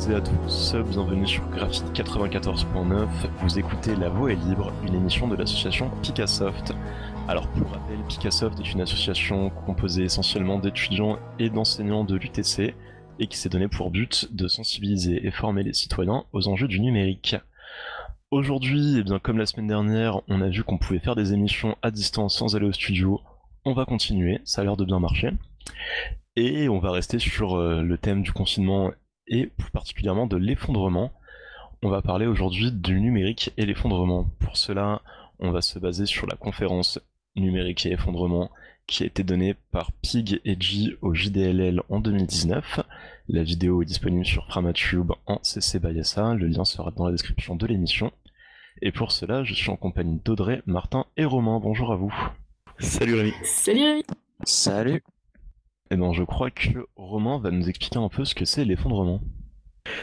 Toutes et à tous, bienvenue sur Graphite 94.9. Vous écoutez La Voix est libre, une émission de l'association Picassoft. Alors pour rappel, Picassoft est une association composée essentiellement d'étudiants et d'enseignants de l'UTC et qui s'est donné pour but de sensibiliser et former les citoyens aux enjeux du numérique. Aujourd'hui, eh bien comme la semaine dernière, on a vu qu'on pouvait faire des émissions à distance sans aller au studio. On va continuer, ça a l'air de bien marcher. Et on va rester sur euh, le thème du confinement et plus particulièrement de l'effondrement. On va parler aujourd'hui du numérique et l'effondrement. Pour cela, on va se baser sur la conférence numérique et effondrement qui a été donnée par Pig et G au JDLL en 2019. La vidéo est disponible sur Framatube en CC Bayassa, le lien sera dans la description de l'émission. Et pour cela, je suis en compagnie d'Audrey, Martin et Romain. Bonjour à vous. Salut Rémi. Salut Rémi. Salut. Eh bien, je crois que Romain va nous expliquer un peu ce que c'est l'effondrement.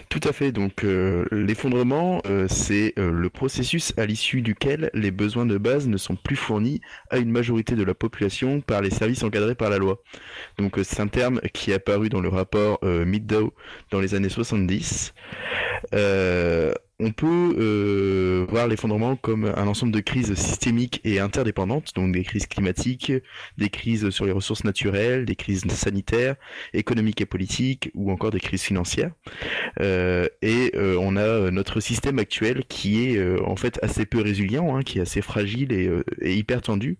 Tout à fait. Donc euh, l'effondrement, euh, c'est euh, le processus à l'issue duquel les besoins de base ne sont plus fournis à une majorité de la population par les services encadrés par la loi. Donc c'est un terme qui est apparu dans le rapport Middow dans les années 70 on peut euh, voir l'effondrement comme un ensemble de crises systémiques et interdépendantes, donc des crises climatiques, des crises sur les ressources naturelles, des crises sanitaires, économiques et politiques, ou encore des crises financières. Euh, et euh, on a notre système actuel qui est en fait assez peu résilient, hein, qui est assez fragile et, et, hyper tendu.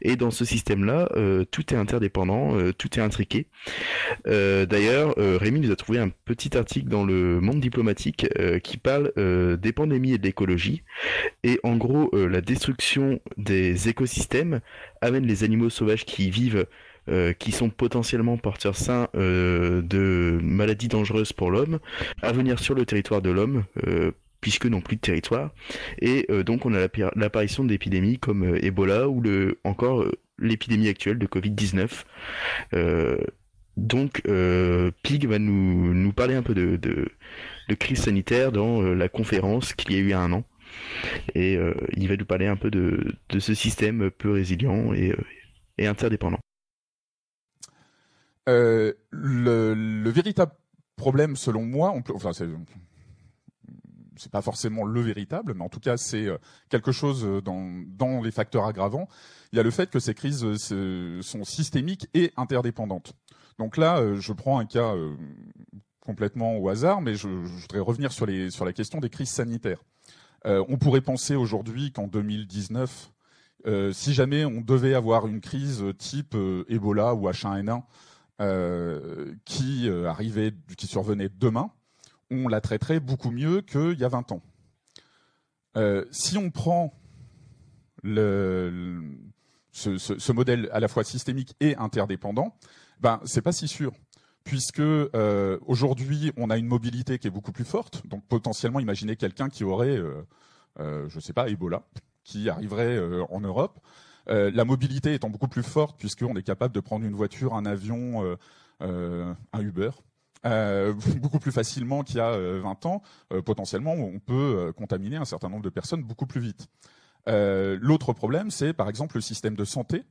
Et dans ce système-là, tout est interdépendant, tout est intriqué. D'ailleurs, Rémi nous a trouvé un petit article dans le Monde diplomatique qui parle euh, des pandémies et de l'écologie. Et en gros, euh, la destruction des écosystèmes amène les animaux sauvages qui y vivent euh, qui sont potentiellement porteurs sains de maladies dangereuses pour l'homme, à venir sur le territoire de l'homme, puisque n'ont plus de territoire. Et donc on a l'apparition d'épidémies comme Ebola ou le, encore l'épidémie actuelle de Covid-19. donc Pig va nous, nous parler un peu de, de crise sanitaire dans euh, la conférence qu'il y a eu il y a un an. Et euh, il va nous parler un peu de, ce système peu résilient et, euh, interdépendant. le, véritable problème, selon moi, on enfin, c'est pas forcément le véritable, mais en tout cas c'est quelque chose dans, dans, les facteurs aggravants. Il y a le fait que ces crises sont systémiques et interdépendantes. Donc là, je prends un cas complètement au hasard, mais je, voudrais revenir sur, la question des crises sanitaires. Euh, on pourrait penser aujourd'hui qu'en 2019, euh, si jamais on devait avoir une crise type euh, Ebola ou H1N1 qui arrivait, qui survenait demain, on la traiterait beaucoup mieux qu'il y a 20 ans. si on prend ce, modèle à la fois systémique et interdépendant, ben c'est pas si sûr puisque euh, aujourd'hui on a une mobilité qui est beaucoup plus forte. Donc potentiellement, imaginez quelqu'un qui aurait, euh, euh, je sais pas, Ebola, qui arriverait en Europe. la mobilité étant beaucoup plus forte, puisqu'on est capable de prendre une voiture, un avion, un Uber. beaucoup plus facilement qu'il y a 20 ans, potentiellement on peut contaminer un certain nombre de personnes beaucoup plus vite. L'autre problème, c'est par exemple le système de santé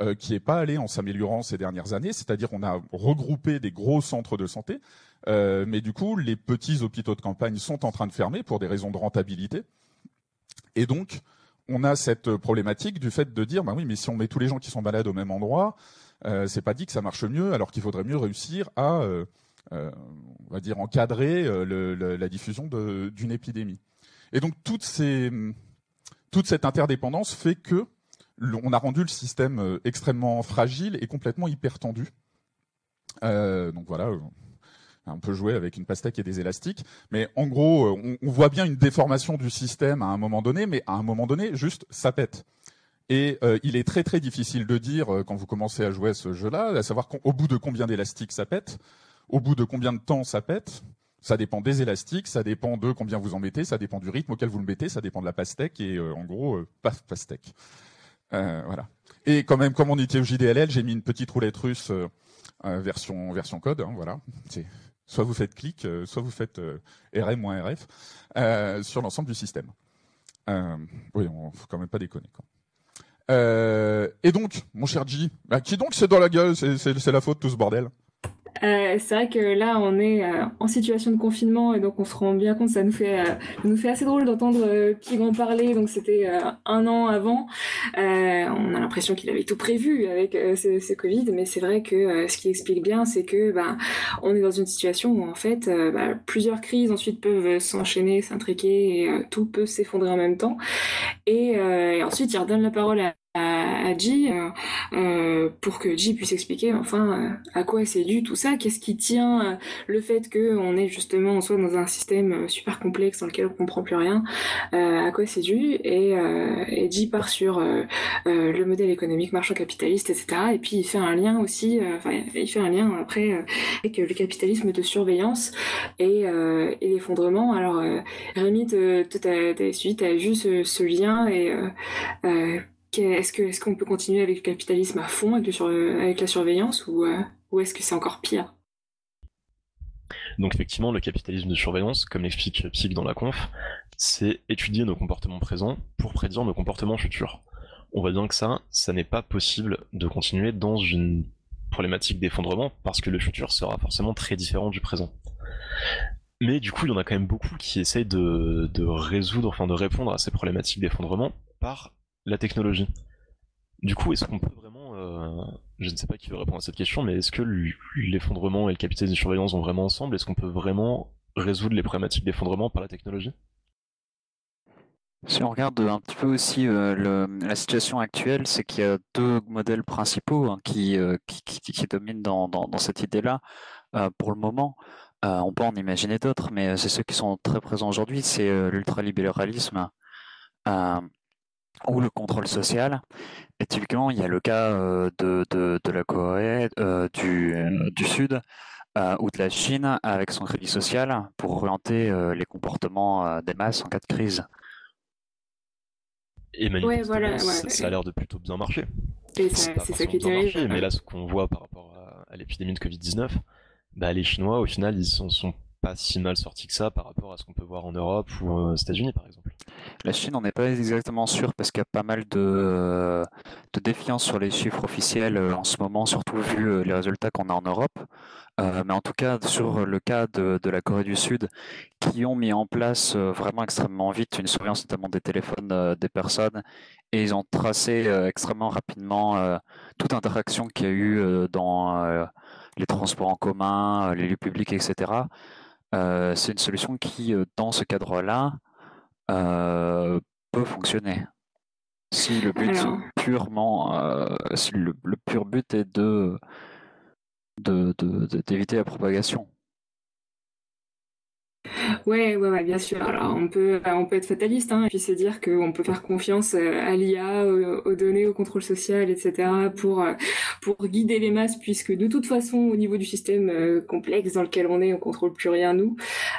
euh, qui n'est pas allé en s'améliorant ces dernières années, c'est-à-dire qu'on a regroupé des gros centres de santé, euh, mais du coup les petits hôpitaux de campagne sont en train de fermer pour des raisons de rentabilité, et donc on a cette problématique du fait de dire bah oui mais si on met tous les gens qui sont malades au même endroit, euh, c'est pas dit que ça marche mieux, alors qu'il faudrait mieux réussir à euh, on va dire encadrer la diffusion d'une épidémie. Et donc toute cette interdépendance fait que on a rendu le système euh, extrêmement fragile et complètement hyper tendu. Euh, donc voilà, euh, on peut jouer avec une pastèque et des élastiques, mais en gros, on, voit bien une déformation du système à un moment donné, mais à un moment donné, juste ça pète. Et il est très très difficile de dire quand vous commencez à jouer à ce jeu-là, à savoir au bout de combien d'élastiques ça pète, au bout de combien de temps ça pète. Ça dépend des élastiques, ça dépend de combien vous en mettez, ça dépend du rythme auquel vous le mettez, ça dépend de la pastèque et en gros, paf, pastèque. Euh, voilà. Et quand même, comme on était au JDLL, j'ai mis une petite roulette russe euh, euh, version version code. Hein, voilà. soit vous faites clic, soit vous faites RM-RF sur l'ensemble du système. oui, on faut quand même pas déconner. et donc, mon cher G, bah, qui donc c'est dans la gueule C'est la faute tout ce bordel Euh, c'est vrai que là, on est euh, en situation de confinement et donc on se rend bien compte, ça nous fait, euh, ça nous fait assez drôle d'entendre euh, Pig en parler. Donc c'était un an avant. on a l'impression qu'il avait tout prévu avec ce, ce, Covid, mais c'est vrai que ce qui explique bien, c'est que bah, on est dans une situation où en fait bah, plusieurs crises ensuite peuvent s'enchaîner, s'intriquer et tout peut s'effondrer en même temps. Et, et ensuite, il redonne la parole à à, à G euh, euh, pour que G puisse expliquer enfin euh, à quoi c'est dû tout ça, qu'est-ce qui tient le fait que on est justement soit dans un système super complexe dans lequel on comprend plus rien, à quoi c'est dû. Et, et G part sur le modèle économique marchand capitaliste etc et puis il fait un lien aussi enfin il fait un lien après avec le capitalisme de surveillance et, et l'effondrement. Alors Rémi t'as suivi t'as vu ce, ce lien et est-ce est-ce qu'on peut continuer avec le capitalisme à fond avec, la surveillance ou, euh, ou est-ce que c'est encore pire? Donc effectivement, le capitalisme de surveillance, comme l'explique Pig dans la conf, c'est étudier nos comportements présents pour prédire nos comportements futurs. On voit bien que ça, ça n'est pas possible de continuer dans une problématique d'effondrement parce que le futur sera forcément très différent du présent. Mais du coup, il y en a quand même beaucoup qui essayent de résoudre, enfin de répondre à ces problématiques d'effondrement par la technologie. Du coup, est-ce qu'on peut vraiment, euh, je ne sais pas qui veut répondre à cette question, mais est-ce que l'effondrement et le capitalisme de surveillance vont vraiment ensemble? Est-ce qu'on peut vraiment résoudre les problématiques d'effondrement par la technologie? Si on regarde un petit peu aussi euh, la situation actuelle, c'est qu'il y a deux modèles principaux hein, euh, qui, qui, dominent dans, cette idée-là. pour le moment, on peut en imaginer d'autres, mais c'est ceux qui sont très présents aujourd'hui. C'est l'ultralibéralisme ou le contrôle social. Et typiquement, il y a le cas euh, de, de, de, la Corée euh, du, euh, du Sud ou de la Chine avec son crédit social pour orienter les comportements des masses en cas de crise. Et voilà, ça, a l'air de plutôt bien marcher. C'est ça qui est terrible. mais là, ce qu'on voit par rapport à, l'épidémie de Covid-19, bah, les Chinois, au final, ils sont, sont pas si mal sortis que ça par rapport à ce qu'on peut voir en Europe ou aux États-Unis, par exemple. La Chine, on n'est pas exactement sûr parce qu'il y a pas mal de, défiance sur les chiffres officiels euh, en ce moment, surtout vu euh, les résultats qu'on a en Europe. Euh, mais en tout cas, sur le cas de, la Corée du Sud, qui ont mis en place vraiment extrêmement vite une surveillance notamment des téléphones des personnes, et ils ont tracé extrêmement rapidement toute interaction qu'il y a eu dans les transports en commun, les lieux publics, etc. C'est une solution qui, dans ce cadre-là, euh, peut fonctionner. Si le but purement, euh, si le, pur but est de d'éviter la propagation. Ouais, ouais, ouais, bien sûr. Alors, on peut, euh, on peut être fataliste, hein, et puis se dire qu'on peut faire confiance euh, à l'IA, aux, données, au contrôle social, etc., pour, euh, pour guider les masses, puisque de toute façon, au niveau du système complexe dans lequel on est, on contrôle plus rien nous.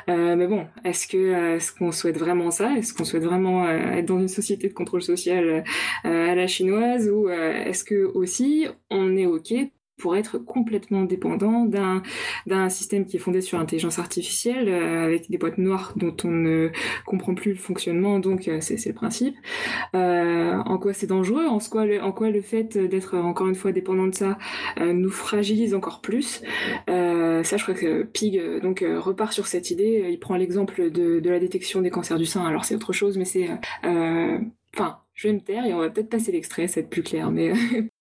mais bon, est-ce que, est-ce qu'on souhaite vraiment ça? Est-ce qu'on souhaite vraiment être dans une société de contrôle social à la chinoise, ou est-ce que aussi on est ok pour être complètement dépendant d'un d'un système qui est fondé sur l'intelligence artificielle euh, avec des boîtes noires dont on ne comprend plus le fonctionnement donc euh, c'est le principe. Euh, en quoi c'est dangereux? En quoi le, en quoi le fait d'être encore une fois dépendant de ça euh, nous fragilise encore plus? Ça je crois que Pig donc repart sur cette idée. Il prend l'exemple de, de la détection des cancers du sein. Alors c'est autre chose mais c'est enfin je vais me taire et on va peut-être passer l'extrait, ça va être plus clair. Mais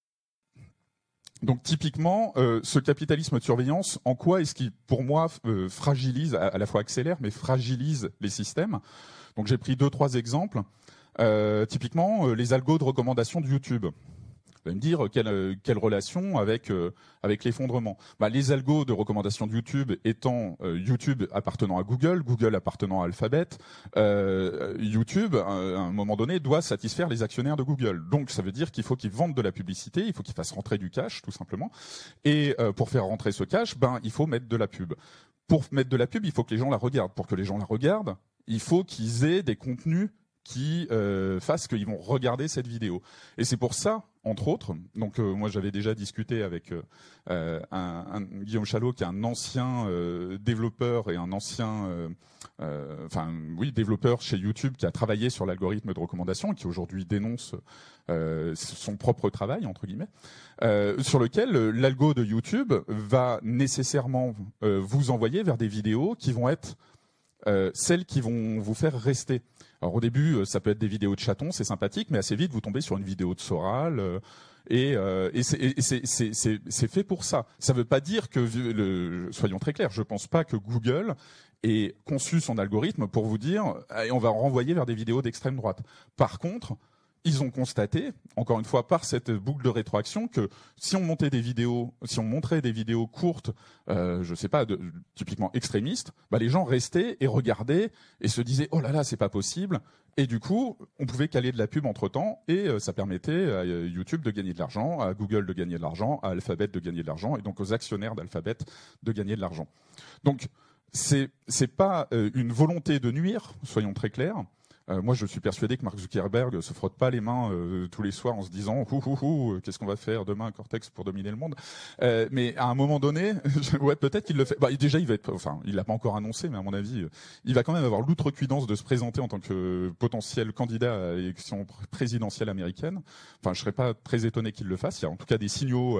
Donc typiquement, euh, ce capitalisme de surveillance, en quoi est-ce qu'il, pour moi, euh, fragilise, à, la fois accélère, mais fragilise les systèmes? Donc j'ai pris deux, trois exemples. Euh, typiquement, les algos de recommandation de YouTube. Vous me dire quelle, euh, quelle relation avec euh, avec l'effondrement. Bah, les algos de recommandation de YouTube étant euh, YouTube appartenant à Google, Google appartenant à Alphabet, YouTube à un moment donné doit satisfaire les actionnaires de Google. Donc ça veut dire qu'il faut qu'ils vendent de la publicité, il faut qu'ils fassent rentrer du cash tout simplement. Et pour faire rentrer ce cash, ben il faut mettre de la pub. Pour mettre de la pub, il faut que les gens la regardent. Pour que les gens la regardent, il faut qu'ils aient des contenus qui euh, fasse qu'ils vont regarder cette vidéo. Et c'est pour ça, entre autres, donc euh, moi j'avais déjà discuté avec euh, un, un, Guillaume Chalot qui est un ancien développeur et un ancien, enfin oui développeur chez YouTube qui a travaillé sur l'algorithme de recommandation et qui aujourd'hui dénonce son propre travail entre guillemets, sur lequel l'algo de YouTube va nécessairement vous envoyer vers des vidéos qui vont être celles qui vont vous faire rester. Alors au début, euh, ça peut être des vidéos de chatons, c'est sympathique, mais assez vite, vous tombez sur une vidéo de Soral. Euh, et, euh, c'est fait pour ça. Ça ne veut pas dire que, soyons très clairs, je ne pense pas que Google ait conçu son algorithme pour vous dire, on va renvoyer vers des vidéos d'extrême droite. Par contre, ils ont constaté, encore une fois par cette boucle de rétroaction, que si on montait des vidéos, si on montrait des vidéos courtes, euh, je sais pas, de, typiquement extrémistes, bah les gens restaient et regardaient et se disaient oh là là c'est pas possible. Et du coup, on pouvait caler de la pub entre temps et euh, ça permettait à YouTube de gagner de l'argent, à Google de gagner de l'argent, à Alphabet de gagner de l'argent et donc aux actionnaires d'Alphabet de gagner de l'argent. Donc c'est c'est pas euh, une volonté de nuire, soyons très clairs. Euh, moi, je suis persuadé que Mark Zuckerberg se frotte pas les mains euh, tous les soirs en se disant ouh, qu'est-ce qu'on va faire demain Cortex pour dominer le monde. Euh, mais à un moment donné, ouais, peut-être qu'il le fait. Bah, déjà, il va l'a pas encore annoncé, mais à mon avis, il va quand même avoir l'outrecuidance de se présenter en tant que potentiel candidat à l'élection présidentielle américaine. Enfin, je serais pas très étonné qu'il le fasse. Il y a en tout cas des signaux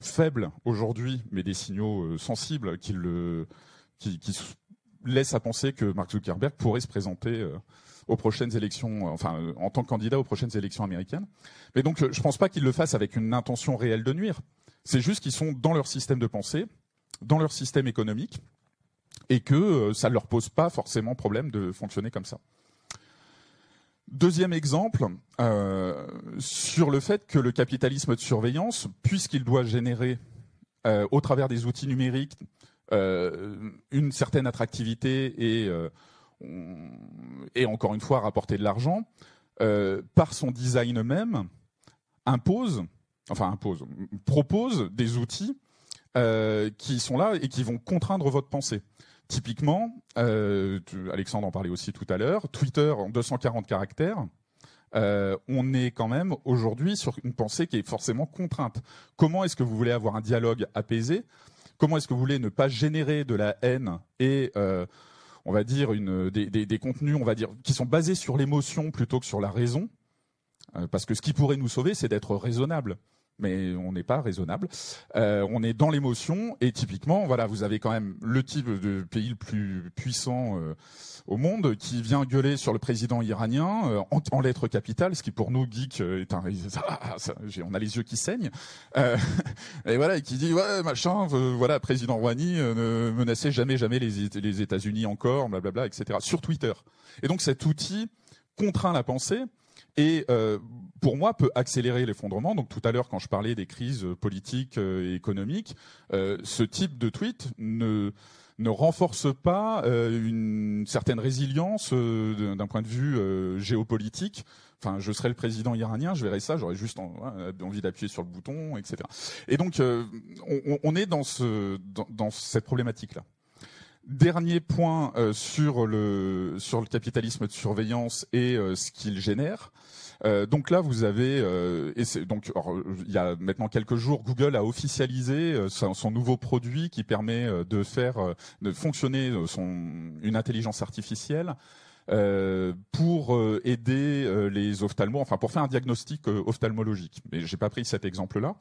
faibles aujourd'hui, mais des signaux sensibles qui le, qui laissent à penser que Mark Zuckerberg pourrait se présenter aux prochaines élections, enfin euh, en tant que candidat aux prochaines élections américaines. Mais donc euh, je ne pense pas qu'ils le fassent avec une intention réelle de nuire. C'est juste qu'ils sont dans leur système de pensée, dans leur système économique, et que euh, ça ne leur pose pas forcément problème de fonctionner comme ça. Deuxième exemple, euh, sur le fait que le capitalisme de surveillance, puisqu'il doit générer euh, au travers des outils numériques euh, une certaine attractivité et et encore une fois rapporter de l'argent, euh, par son design même, impose, enfin impose, propose des outils euh, qui sont là et qui vont contraindre votre pensée. Typiquement, euh, Alexandre en parlait aussi tout à l'heure, Twitter en 240 caractères, on est quand même aujourd'hui sur une pensée qui est forcément contrainte. Comment est-ce que vous voulez avoir un dialogue apaisé? Comment est-ce que vous voulez ne pas générer de la haine et on va dire, des, contenus, qui sont basés sur l'émotion plutôt que sur la raison. Euh, parce que ce qui pourrait nous sauver, c'est d'être raisonnable mais on n'est pas raisonnable. Euh, on est dans l'émotion et typiquement, voilà, vous avez quand même le type de pays le plus puissant euh, au monde qui vient gueuler sur le président iranien euh, en, lettres capitales, ce qui pour nous geeks est un, on a les yeux qui saignent. Et voilà, et qui dit ouais machin, voilà, président Rouhani ne menaçait jamais jamais les, les États-Unis encore, blablabla, etc. Sur Twitter. Et donc cet outil contraint la pensée et euh, pour moi peut accélérer l'effondrement. Donc tout à l'heure, quand je parlais des crises politiques et économiques, euh, ce type de tweet ne ne renforce pas euh, une certaine résilience euh, d'un point de vue euh, géopolitique. Enfin, je serais le président iranien, je verrais ça, j'aurais juste envie d'appuyer sur le bouton, etc. Et donc, on, on, est dans, ce, dans cette problématique-là. Dernier point sur le sur le capitalisme de surveillance et ce qu'il génère. Euh, donc là, vous avez, euh, et donc il y a maintenant quelques jours, Google a officialisé euh, son, nouveau produit qui permet de faire de fonctionner son une intelligence artificielle. Pour aider les ophtalmos, enfin pour faire un diagnostic ophtalmologique. Mais j'ai pas pris cet exemple-là.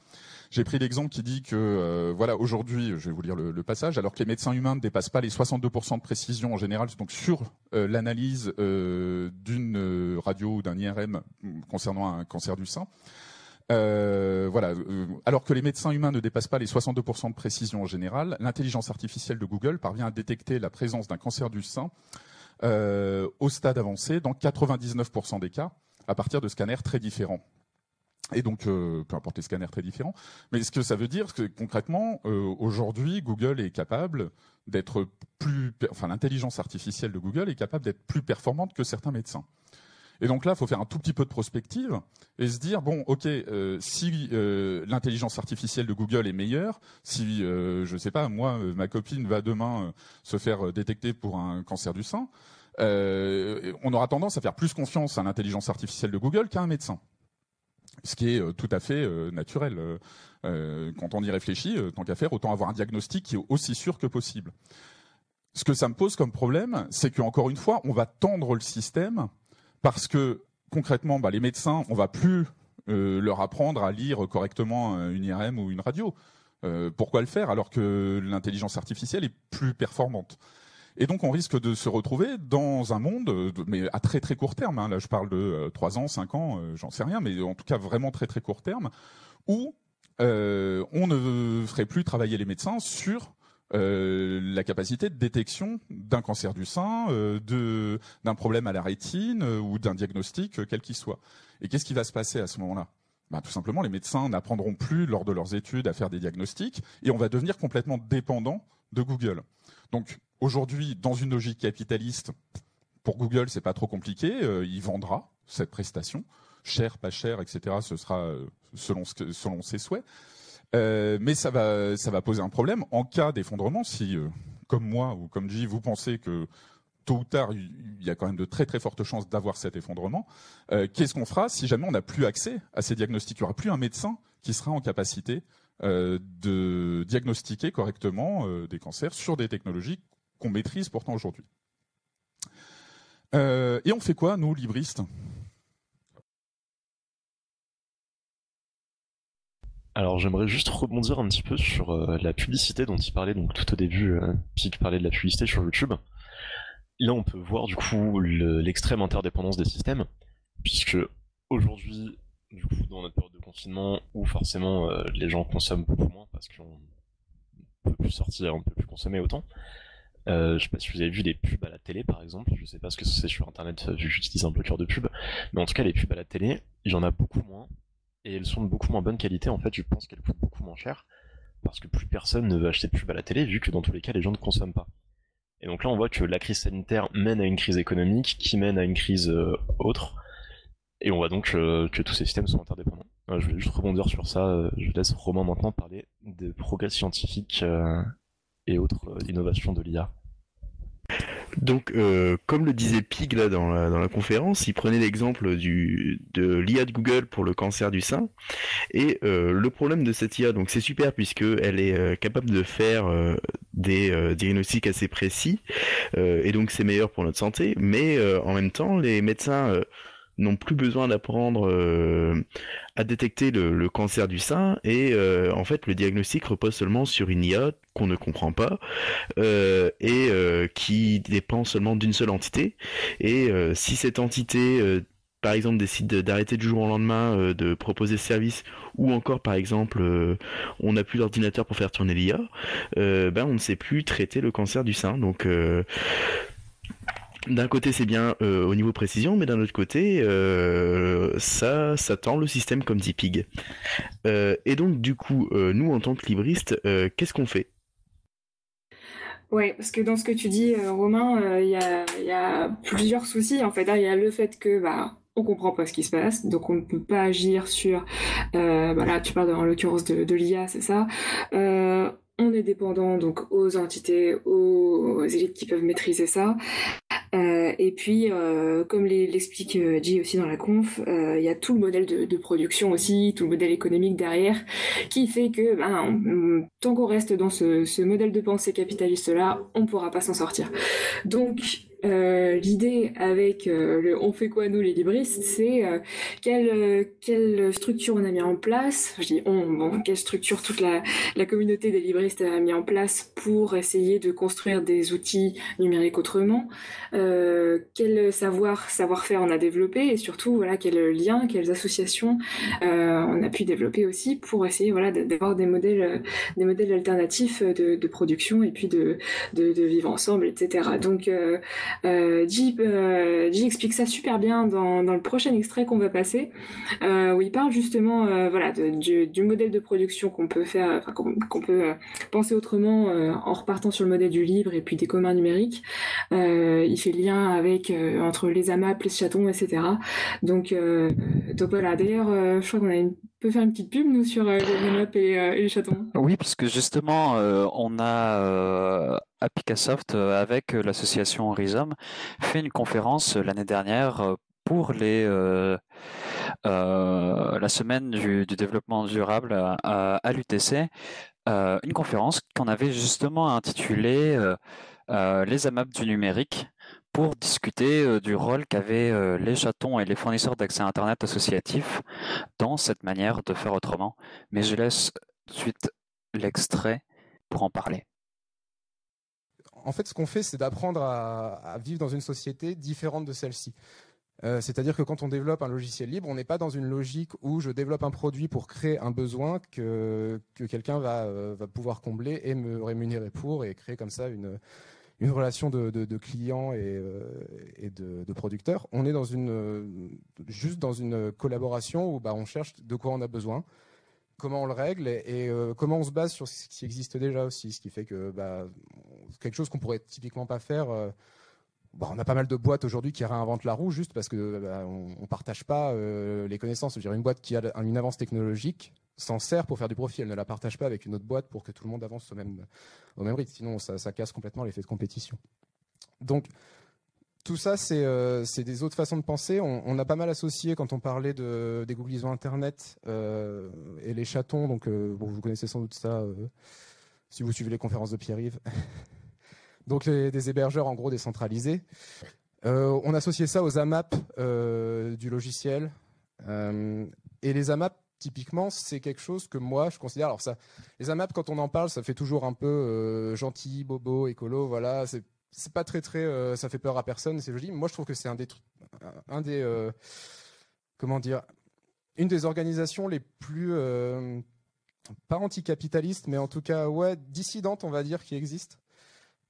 J'ai pris l'exemple qui dit que, euh, voilà, aujourd'hui, je vais vous lire le, passage, alors que les médecins humains ne dépassent pas les 62% de précision en général, donc sur euh, l'analyse euh, d'une radio ou d'un IRM concernant un cancer du sein. voilà. alors que les médecins humains ne dépassent pas les 62% de précision en général, l'intelligence artificielle de Google parvient à détecter la présence d'un cancer du sein au stade avancé dans 99% des cas à partir de scanners très différents. Et donc, euh, peu importe les scanners très différents. Mais ce que ça veut dire, c'est que concrètement, euh, aujourd'hui, Google est capable d'être plus, enfin, l'intelligence artificielle de Google est capable d'être plus performante que certains médecins. Et donc là, il faut faire un tout petit peu de prospective et se dire bon, ok, euh, si euh, l'intelligence artificielle de Google est meilleure, si euh, je sais pas, moi, ma copine va demain se faire détecter pour un cancer du sein, on aura tendance à faire plus confiance à l'intelligence artificielle de Google qu'à un médecin. Ce qui est tout à fait naturel. quand on y réfléchit, tant qu'à faire, autant avoir un diagnostic qui est aussi sûr que possible. Ce que ça me pose comme problème, c'est qu'encore une fois, on va tendre le système parce que concrètement, bah, les médecins, on va plus euh, leur apprendre à lire correctement une IRM ou une radio. Euh, pourquoi le faire alors que l'intelligence artificielle est plus performante? Et donc on risque de se retrouver dans un monde, mais à très très court terme, hein, là je parle de 3 euh, ans, 5 ans, j'en sais rien, mais en tout cas vraiment très très court terme, où on ne ferait plus travailler les médecins sur euh, la capacité de détection d'un cancer du sein, euh, d'un problème à la rétine euh, ou d'un diagnostic quel qu'il soit. Et qu'est-ce qui va se passer à ce moment-là? Ben, Tout simplement, les médecins n'apprendront plus lors de leurs études à faire des diagnostics et on va devenir complètement dépendant de Google. Donc aujourd'hui, dans une logique capitaliste, pour Google, c'est pas trop compliqué, il vendra cette prestation, cher, pas cher, etc. Ce sera selon, selon ses souhaits. Euh, mais ça va, poser un problème en cas d'effondrement. Si, euh, comme moi ou comme J, vous pensez que tôt ou tard, il y a quand même de très très fortes chances d'avoir cet effondrement. Euh, qu'est-ce qu'on fera si jamais on n'a plus accès à ces diagnostics? Il n'y aura plus un médecin qui sera en capacité de diagnostiquer correctement des cancers sur des technologies qu'on maîtrise pourtant aujourd'hui. et on fait quoi, nous, libristes? Alors j'aimerais juste rebondir un petit peu sur euh, la publicité dont il parlait donc tout au début, euh, parlait de la publicité sur YouTube. Là on peut voir du coup l'extrême interdépendance des systèmes, puisque aujourd'hui, du coup dans notre période de confinement, où forcément euh, les gens consomment beaucoup moins parce qu'on peut plus sortir, on peut plus consommer autant. Euh, je sais pas si vous avez vu des pubs à la télé par exemple, je sais pas ce que c'est sur internet vu que j'utilise un bloqueur de pub, mais en tout cas les pubs à la télé, il y en a beaucoup moins et elles sont de beaucoup moins bonne qualité. En fait, je pense qu'elles coûtent beaucoup moins cher parce que plus personne ne veut acheter de pub la télé vu que dans tous les cas, les gens ne consomment pas. Et donc là, on voit que la crise sanitaire mène à une crise économique qui mène à une crise euh, autre. Et on voit donc euh, que tous ces systèmes sont interdépendants. je vais juste rebondir sur ça. Euh, je laisse Romain maintenant parler des progrès scientifiques et autres innovations de l'IA. Donc, euh, comme le disait Pig là dans la, conférence, il prenait l'exemple de l'IA de Google pour le cancer du sein. Et euh, le problème de cette IA, donc c'est super puisque elle est euh, capable de faire des diagnostics assez précis, et donc c'est meilleur pour notre santé. Mais en même temps, les médecins n'ont plus besoin d'apprendre euh, à détecter le, cancer du sein et euh, en fait le diagnostic repose seulement sur une IA qu'on ne comprend pas euh, et qui dépend seulement d'une seule entité. Et si cette entité par exemple décide d'arrêter du jour au lendemain de proposer ce service ou encore par exemple on n'a plus d'ordinateur pour faire tourner l'IA ben on ne sait plus traiter le cancer du sein. Donc d'un côté c'est bien euh, au niveau précision, mais d'un autre côté euh, ça, ça tend le système comme dit Pig. Euh, et donc du coup, nous en tant que libristes, qu'est-ce qu'on fait? Ouais, parce que dans ce que tu dis, Romain, il y a, plusieurs soucis en fait. Il y a le fait que bah on comprend pas ce qui se passe, donc on ne peut pas agir sur. bah tu parles en l'occurrence de, de l'IA, c'est ça on est dépendant donc aux entités, aux, élites qui peuvent maîtriser ça. Euh, et puis, euh, comme l'explique euh, J aussi dans la conf, il y a tout le modèle de, production aussi, tout le modèle économique derrière, qui fait que ben, tant qu'on reste dans ce, ce modèle de pensée capitaliste-là, on ne pourra pas s'en sortir. Donc, euh, l'idée avec euh, le on fait quoi nous les libristes, c'est euh, quelle, quelle structure on a mis en place, je dis on, bon, quelle structure toute la, communauté des libristes a mis en place pour essayer de construire des outils numériques autrement, quel savoir, savoir-faire on a développé et surtout voilà quels liens, quelles associations on a pu développer aussi pour essayer voilà d'avoir des modèles, des modèles alternatifs de, de production et puis de, de, de vivre ensemble, etc. Donc euh, euh explique ça super bien dans, dans le prochain extrait qu'on va passer, euh, où il parle justement euh, voilà, du, du, modèle de production qu'on peut faire, qu'on peut penser autrement en repartant sur le modèle du libre et puis des communs numériques. il fait lien avec entre les AMAP, les chatons, etc. Donc, donc voilà. D'ailleurs, je crois qu'on a une peut faire une petite pub, nous, sur les AMAP et, et, les chatons. Oui, parce que justement, on a à Picassoft avec l'association Rhizome fait une conférence l'année dernière pour les, la semaine du, développement durable à, l'UTC, une conférence qu'on avait justement intitulée Les AMAP du numérique pour discuter du rôle qu'avaient les chatons et les fournisseurs d'accès à Internet associatifs dans cette manière de faire autrement. Mais je laisse tout de suite l'extrait pour en parler. En fait, ce qu'on fait, c'est d'apprendre à, vivre dans une société différente de celle-ci. Euh, c'est-à-dire que quand on développe un logiciel libre, on n'est pas dans une logique où je développe un produit pour créer un besoin que, quelqu'un euh, va, pouvoir combler et me rémunérer pour et créer comme ça une, une relation de, de, client et, euh, et de, de, producteur. On est dans une, juste dans une collaboration où bah, on cherche de quoi on a besoin, comment on le règle et, euh, comment on se base sur ce qui existe déjà aussi. Ce qui fait que bah, quelque chose qu'on pourrait typiquement pas faire. Euh, bah, on a pas mal de boîtes aujourd'hui qui réinventent la roue juste parce que bah, on, partage pas les connaissances. Je une boîte qui a une avance technologique s'en sert pour faire du profit. Elle ne la partage pas avec une autre boîte pour que tout le monde avance au même, au même rythme. Sinon, ça, casse complètement l'effet de compétition. Donc, tout ça, c'est euh, des autres façons de penser. On, a pas mal associé quand on parlait de, des googlisons Internet euh, et les chatons. Donc, euh, vous connaissez sans doute ça si vous suivez les conférences de Pierre-Yves. donc, des hébergeurs, en gros, décentralisés. on associait ça aux AMAP du logiciel. et les AMAP, typiquement, c'est quelque chose que moi, je considère. Alors ça, les AMAP, quand on en parle, ça fait toujours un peu gentil, bobo, écolo. Voilà, c'est c'est pas très très, euh, ça fait peur à personne. C'est joli. Moi, je trouve que c'est un des un des euh, comment dire, une des organisations les plus pas anticapitalistes, mais en tout cas ouais dissidentes, on va dire, qui existent.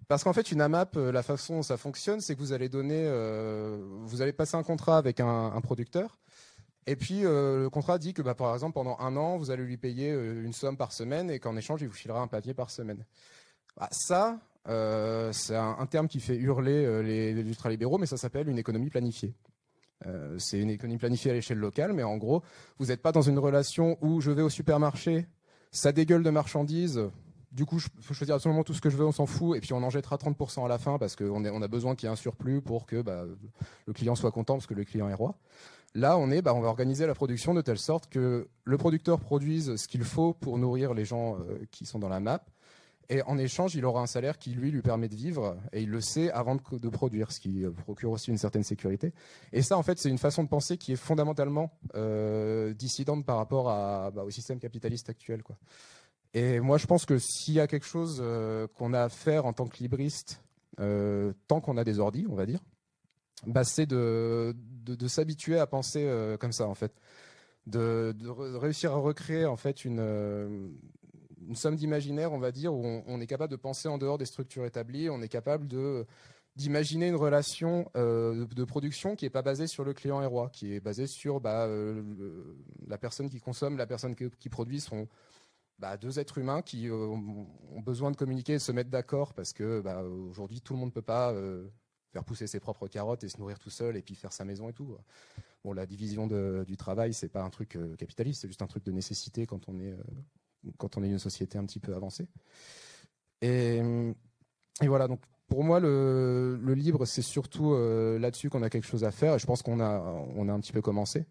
Parce qu'en fait, une AMAP, la façon dont ça fonctionne, c'est que vous allez donner, vous allez passer un contrat avec un producteur et puis euh, le contrat dit que bah, par exemple pendant un an vous allez lui payer euh, une somme par semaine et qu'en échange il vous filera un papier par semaine. Bah, ça euh, c'est un, terme qui fait hurler les, les ultralibéraux, mais ça s'appelle une économie planifiée. c'est une économie planifiée à l'échelle locale, mais en gros vous n'êtes pas dans une relation où je vais au supermarché, ça dégueule de marchandises. Du coup, je peux choisir absolument tout ce que je veux, on s'en fout, et puis on en jettera 30% à la fin parce qu'on on a besoin qu'il y ait un surplus pour que bah, le client soit content parce que le client est roi. Là, on est, bah, on va organiser la production de telle sorte que le producteur produise ce qu'il faut pour nourrir les gens euh, qui sont dans la map. Et en échange, il aura un salaire qui, lui, lui permet de vivre, et il le sait avant de, produire, ce qui euh, procure aussi une certaine sécurité. Et ça, en fait, c'est une façon de penser qui est fondamentalement euh, dissidente par rapport bah, au système capitaliste actuel. Quoi. Et moi, je pense que s'il y a quelque chose qu'on a à faire en tant que libriste, tant qu'on a des ordis, on va dire, bah, c'est de, de, s'habituer à penser euh, comme ça en fait, de, réussir à recréer en fait une, euh, une somme d'imaginaire, on va dire, où on, est capable de penser en dehors des structures établies, on est capable d'imaginer une relation euh, de production qui n'est pas basée sur le client et roi, qui est basée sur bah, la personne qui consomme, la personne qui, produit sont bah, deux êtres humains qui ont besoin de communiquer et de se mettre d'accord parce que bah, aujourd'hui tout le monde ne peut pas faire pousser ses propres carottes et se nourrir tout seul et puis faire sa maison et tout. Bon, la division du travail, c'est pas un truc euh, capitaliste, c'est juste un truc de nécessité quand on est euh, quand on est une société un petit peu avancée. Et, voilà, donc pour moi, le, libre, c'est surtout euh, là-dessus qu'on a quelque chose à faire. Et je pense qu'on a, on a un petit peu commencé.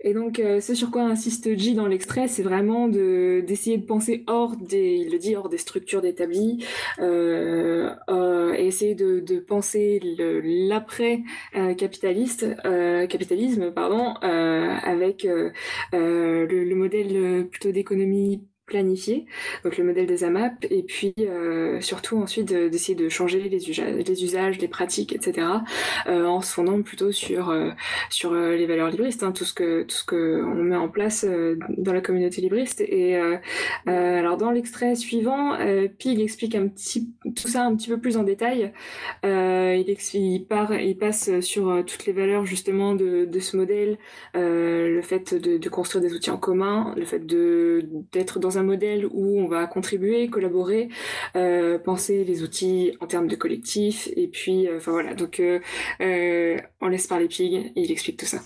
Et donc, euh, ce sur quoi insiste J dans l'extrait, c'est vraiment de d'essayer de penser hors des, il le dit, hors des structures d'établis, euh, euh, essayer de, de penser l'après euh, capitaliste, euh, capitalisme, pardon, avec le, le, modèle plutôt d'économie planifié, donc le modèle des AMAP, et puis euh, surtout ensuite d'essayer de, changer les usages, les pratiques, etc. Euh, en se fondant plutôt sur euh, sur les valeurs libristes, hein, tout ce que tout ce que on met en place dans la communauté libriste. Et alors dans l'extrait suivant, Pig explique un petit tout ça un petit peu plus en détail. il, part, il passe sur toutes les valeurs justement de, de ce modèle, le fait de, de construire des outils en commun, le fait de d'être dans un modèle où on va contribuer, collaborer, euh, penser les outils en termes de collectif, et puis, euh, enfin voilà, donc euh, on laisse parler Pig, et il explique tout ça.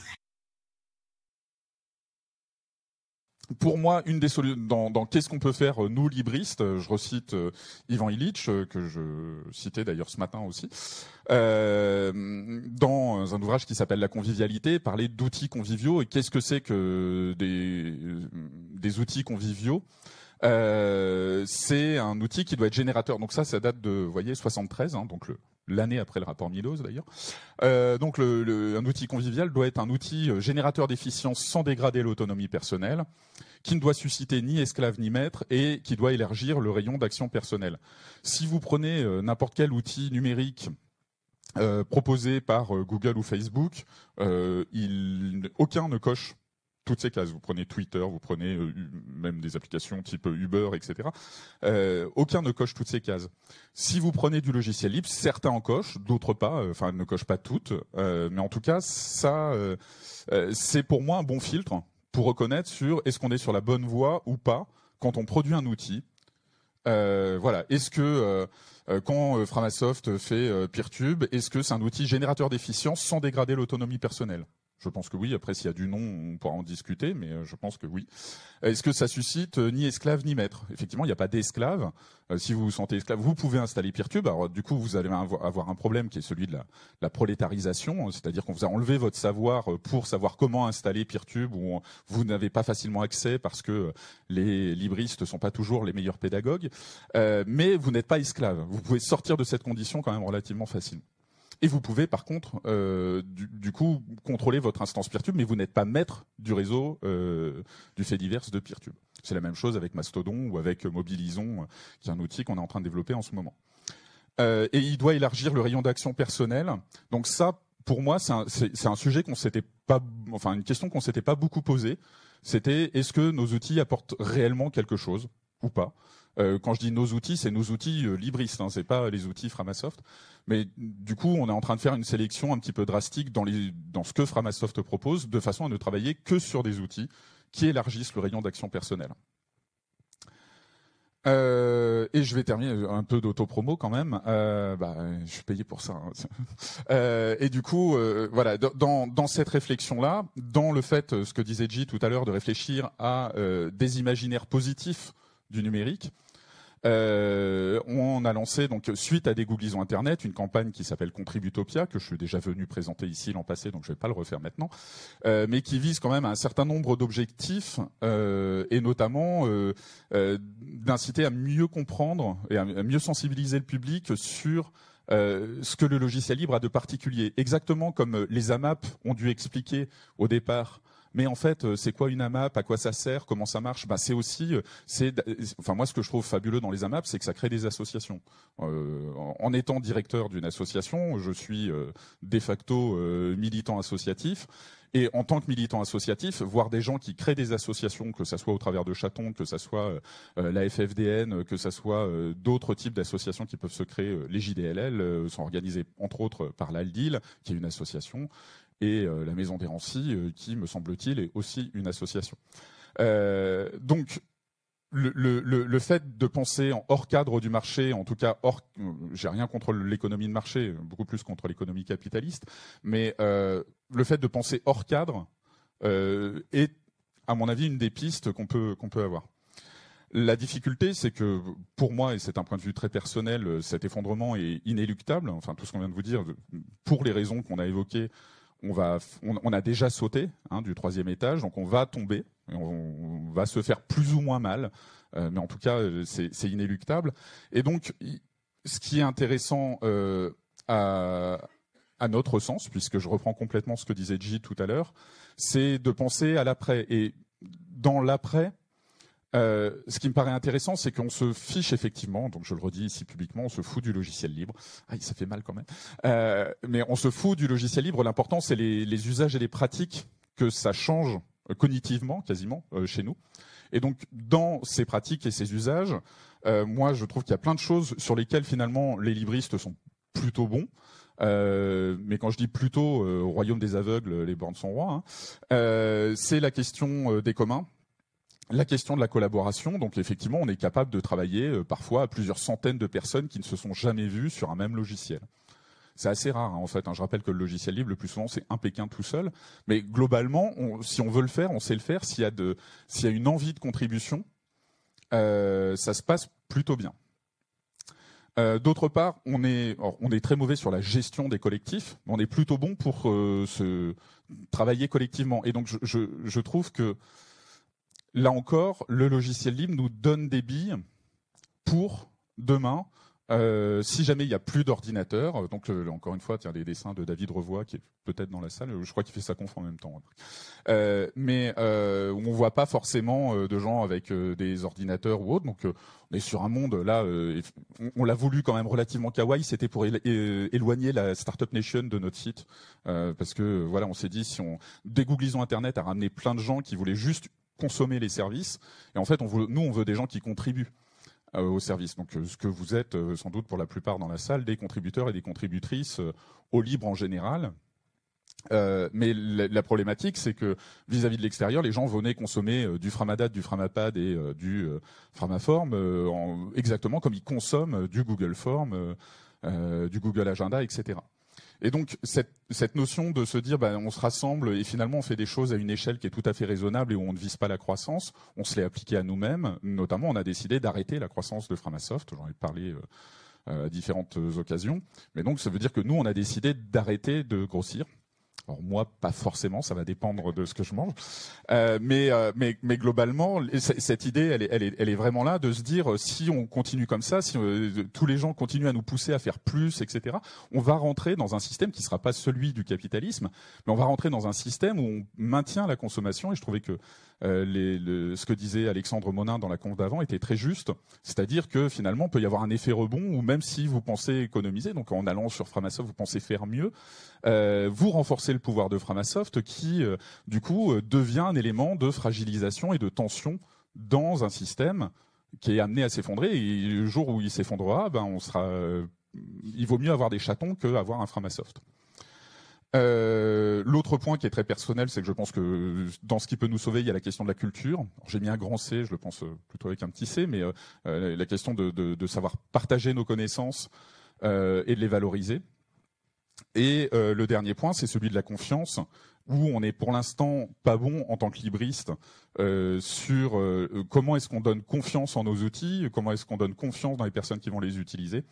pour moi, une des solutions dans, qu'est-ce qu'on peut faire nous libristes, je recite Ivan Illich que je citais d'ailleurs ce matin aussi, dans un ouvrage qui s'appelle La convivialité, parler d'outils conviviaux et qu'est-ce que c'est que des outils conviviaux? Euh, c'est un outil qui doit être générateur. Donc ça, ça date de, vous voyez, 73, hein, donc l'année après le rapport Milos d'ailleurs. Euh, donc le, un outil convivial doit être un outil euh, générateur d'efficience sans dégrader l'autonomie personnelle, qui ne doit susciter ni esclave ni maître et qui doit élargir le rayon d'action personnelle. Si vous prenez euh, n'importe quel outil numérique euh, proposé par Google ou Facebook, il, aucun ne coche toutes ces cases. Vous prenez Twitter, vous prenez euh, même des applications type Uber, etc. Euh, aucun ne coche toutes ces cases. Si vous prenez du logiciel libre, certains en cochent, d'autres pas. Euh, enfin, ne cochent pas toutes. mais en tout cas, ça, c'est pour moi un bon filtre pour reconnaître sur est-ce qu'on est sur la bonne voie ou pas quand on produit un outil. voilà. Est-ce que quand Framasoft fait Peertube, est-ce que c'est un outil générateur d'efficience sans dégrader l'autonomie personnelle? Je pense que oui. Après, s'il y a du non, on pourra en discuter, mais euh, je pense que oui. Est-ce que ça suscite euh, ni esclave ni maître Effectivement, il n'y a pas d'esclave. Euh, si vous vous sentez esclave, vous pouvez installer Peertube. Alors, du coup, vous allez avoir un problème qui est celui de la, prolétarisation, c'est-à-dire qu'on vous a enlevé votre savoir pour savoir comment installer Peertube, ou vous n'avez pas facilement accès parce que les libristes ne sont pas toujours les meilleurs pédagogues. mais vous n'êtes pas esclave. Vous pouvez sortir de cette condition quand même relativement facilement. Et vous pouvez par contre, euh, du, coup, contrôler votre instance Peertube, mais vous n'êtes pas maître du réseau euh, du fait divers de Peertube. C'est la même chose avec Mastodon ou avec Mobilison, qui est un outil qu'on est en train de développer en ce moment. Euh, et il doit élargir le rayon d'action personnel. Donc ça, pour moi, c'est un, un, sujet qu'on s'était pas, enfin une question qu'on s'était pas beaucoup posée. C'était est-ce que nos outils apportent réellement quelque chose ou pas? euh, quand je dis nos outils, c'est nos outils euh, libristes, hein, c'est pas les outils Framasoft. Mais du coup, on est en train de faire une sélection un petit peu drastique dans, ce que Framasoft propose, de façon à ne travailler que sur des outils qui élargissent le rayon d'action personnelle. Euh, et je vais terminer un peu d'autopromo quand même. Euh, bah, je suis payé pour ça. Hein. Euh, et du coup, euh, voilà, dans, dans cette réflexion-là, dans le fait, ce que disait J tout à l'heure, de réfléchir à des imaginaires positifs du numérique. Euh, on a lancé donc suite à des googlisons internet une campagne qui s'appelle Contributopia que je suis déjà venu présenter ici l'an passé donc je vais pas le refaire maintenant euh, mais qui vise quand même un certain nombre d'objectifs euh, et notamment euh, euh, d'inciter à mieux comprendre et à mieux sensibiliser le public sur euh, ce que le logiciel libre a de particulier. Exactement comme les AMAP ont dû expliquer au départ mais en fait, euh, c'est quoi une AMAP À quoi ça sert Comment ça marche? Bah, C'est aussi, euh, c'est, enfin moi, ce que je trouve fabuleux dans les AMAP, c'est que ça crée des associations. Euh, en étant directeur d'une association, je suis de facto militant associatif. Et en tant que militant associatif, voir des gens qui créent des associations, que ça soit au travers de chatons, que ça soit la FFDN, que ça soit d'autres types d'associations qui peuvent se créer, les JDLL sont organisées entre autres par l'ALDIL, qui est une association et euh, la Maison des Rancy, euh, qui, me semble-t-il, est aussi une association. Euh, donc, le, fait de penser en hors cadre du marché, en tout cas hors, j'ai rien contre l'économie de marché, beaucoup plus contre l'économie capitaliste, mais le fait de penser hors cadre est, à mon avis, une des pistes qu'on peut qu'on peut avoir. La difficulté, c'est que pour moi, et c'est un point de vue très personnel, cet effondrement est inéluctable. Enfin, tout ce qu'on vient de vous dire, pour les raisons qu'on a évoquées, on, a déjà sauté hein, du troisième étage, donc on va tomber, on, va se faire plus ou moins mal, euh, mais en tout cas, euh, c'est inéluctable. Et donc, ce qui est intéressant euh, à, à, notre sens, puisque je reprends complètement ce que disait J tout à l'heure, c'est de penser à l'après. Et dans l'après, euh, ce qui me paraît intéressant, c'est qu'on se fiche effectivement, donc je le redis ici publiquement, on se fout du logiciel libre. Ah, ça fait mal quand même. Euh, mais on se fout du logiciel libre. L'important, c'est les, usages et les pratiques que ça change euh, cognitivement, quasiment, chez nous. Et donc, dans ces pratiques et ces usages, moi, je trouve qu'il y a plein de choses sur lesquelles finalement les libristes sont plutôt bons. Mais quand je dis plutôt au royaume des aveugles, les bornes sont rois, hein, c'est la question des communs, la question de la collaboration, donc effectivement, on est capable de travailler euh, parfois à plusieurs centaines de personnes qui ne se sont jamais vues sur un même logiciel. C'est assez rare hein, en fait. Hein. Je rappelle que le logiciel libre, le plus souvent, c'est un Pékin tout seul. Mais globalement, si on veut le faire, on sait le faire. S'il y a une envie de contribution, euh, ça se passe plutôt bien. Euh, d'autre part, on est, très mauvais sur la gestion des collectifs, mais on est plutôt bon pour travailler collectivement. Et donc, je, trouve que là encore, le logiciel libre nous donne des billes pour demain euh, si jamais il n'y a plus d'ordinateur, donc euh, encore une fois, tiens, les dessins de David Revoix qui est peut-être dans la salle, je crois qu'il fait sa conf en même temps. Euh, mais on voit pas forcément de gens avec des ordinateurs ou autres. Donc on est sur un monde là, on, l'a voulu quand même relativement kawaii. C'était pour éloigner la startup nation de notre site, parce que voilà, on s'est dit si on dégooglisons Internet a ramené plein de gens qui voulaient juste consommer les services. Et en fait, nous, on veut des gens qui contribuent. Euh, au service. Donc, euh, ce que vous êtes euh, sans doute pour la plupart dans la salle, des contributeurs et des contributrices au libre en général. mais la, problématique, c'est que vis-à-vis de l'extérieur, les gens venaient consommer du Framadat, du Framapad et du Framaform exactement comme ils consomment du Google Form, du Google Agenda, etc. Et donc cette, notion de se dire, ben, on se rassemble et finalement on fait des choses à une échelle qui est tout à fait raisonnable et où on ne vise pas la croissance, on se l'est appliqué à nous-mêmes. Notamment, on a décidé d'arrêter la croissance de Framasoft. J'en ai parlé euh, à différentes occasions. Mais donc, ça veut dire que nous, on a décidé d'arrêter de grossir alors moi, pas forcément, ça va dépendre de ce que je mange. Euh, mais, euh, mais, mais globalement, cette idée, elle est, elle, est, elle est vraiment là de se dire, euh, si on continue comme ça, si tous les gens continuent à nous pousser à faire plus, etc., on va rentrer dans un système qui sera pas celui du capitalisme, mais on va rentrer dans un système où on maintient la consommation. Et je trouvais que ce que disait Alexandre Monin dans la conf d'avant était très juste, c'est-à-dire que finalement, il peut y avoir un effet rebond où même si vous pensez économiser, donc en allant sur Framasoft, vous pensez faire mieux, vous renforcez le pouvoir de Framasoft qui, euh, du coup, euh, devient un élément de fragilisation et de tension dans un système qui est amené à s'effondrer. Et le jour où il s'effondrera, ben on sera, il vaut mieux avoir des chatons qu'avoir un Framasoft. Euh, L'autre point qui est très personnel, c'est que je pense que dans ce qui peut nous sauver, il y a la question de la culture. J'ai mis un grand C, je le pense euh, plutôt avec un petit C, mais euh, euh, la question de, savoir partager nos connaissances euh, et de les valoriser. Et le dernier point, c'est celui de la confiance, où on est pour l'instant pas bon en tant que libriste sur comment est-ce qu'on donne confiance en nos outils, comment est-ce qu'on donne confiance dans les personnes qui vont les utiliser.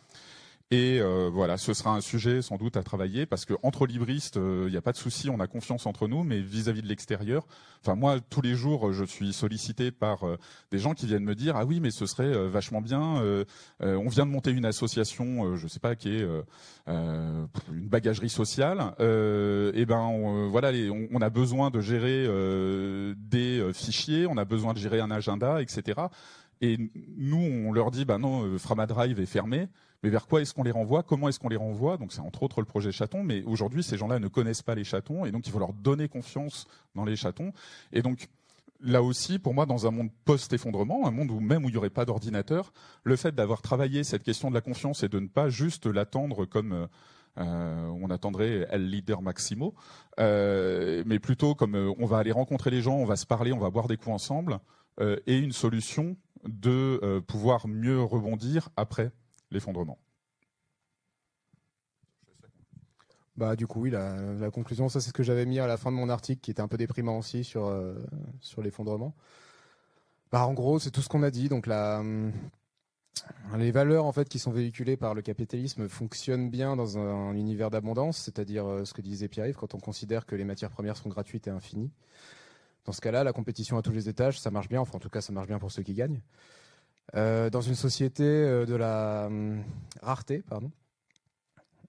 Et euh, voilà, ce sera un sujet sans doute à travailler parce que entre libristes, il euh, n'y a pas de souci, on a confiance entre nous, mais vis-à-vis de l'extérieur, enfin moi tous les jours, je suis sollicité par euh, des gens qui viennent me dire ah oui, mais ce serait vachement bien. on vient de monter une association, je sais pas qui est une bagagerie sociale. et ben on, voilà, on, a besoin de gérer des fichiers, on a besoin de gérer un agenda, etc. Et nous, on leur dit, bah non, Framadrive est fermé. Mais vers quoi est-ce qu'on les renvoie? Comment est-ce qu'on les renvoie? Donc c'est entre autres le projet chaton, mais aujourd'hui ces gens-là ne connaissent pas les chatons et donc il faut leur donner confiance dans les chatons. Et donc là aussi, pour moi, dans un monde post-effondrement, un monde où même où il n'y aurait pas d'ordinateur, le fait d'avoir travaillé cette question de la confiance et de ne pas juste l'attendre comme euh, on attendrait El Leader Maximo, euh, mais plutôt comme euh, on va aller rencontrer les gens, on va se parler, on va boire des coups ensemble, euh, et une solution de euh, pouvoir mieux rebondir après l'effondrement. Bah, du coup, oui, la, conclusion, ça c'est ce que j'avais mis à la fin de mon article qui était un peu déprimant aussi sur, euh, l'effondrement. Bah, en gros, c'est tout ce qu'on a dit. Donc, hum, les valeurs en fait qui sont véhiculées par le capitalisme fonctionnent bien dans un, univers d'abondance, c'est-à-dire euh, ce que disait Pierre-Yves quand on considère que les matières premières sont gratuites et infinies. Dans ce cas-là, la compétition à tous les étages, ça marche bien. Enfin, en tout cas, ça marche bien pour ceux qui gagnent. Euh, dans une société euh, de la hum, rareté, pardon,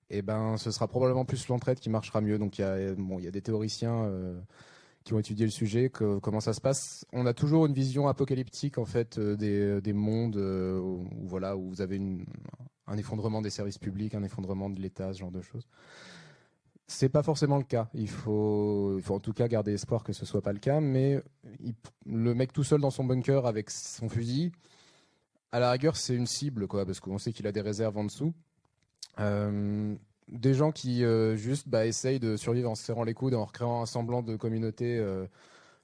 eh ben, ce sera probablement plus l'entraide qui marchera mieux. Donc il y a, bon, il y a des théoriciens euh, qui ont étudié le sujet, que, comment ça se passe. On a toujours une vision apocalyptique en fait des, des mondes où, voilà où vous avez un effondrement des services publics, un effondrement de l'État, ce genre de choses. C'est pas forcément le cas. Il faut, il faut en tout cas garder espoir que ce soit pas le cas. Mais le mec tout seul dans son bunker avec son fusil, à la rigueur, c'est une cible, quoi, parce qu'on sait qu'il a des réserves en dessous. Euh, des gens qui euh, juste bah, essayent de survivre en se serrant les coudes, en recréant un semblant de communauté euh,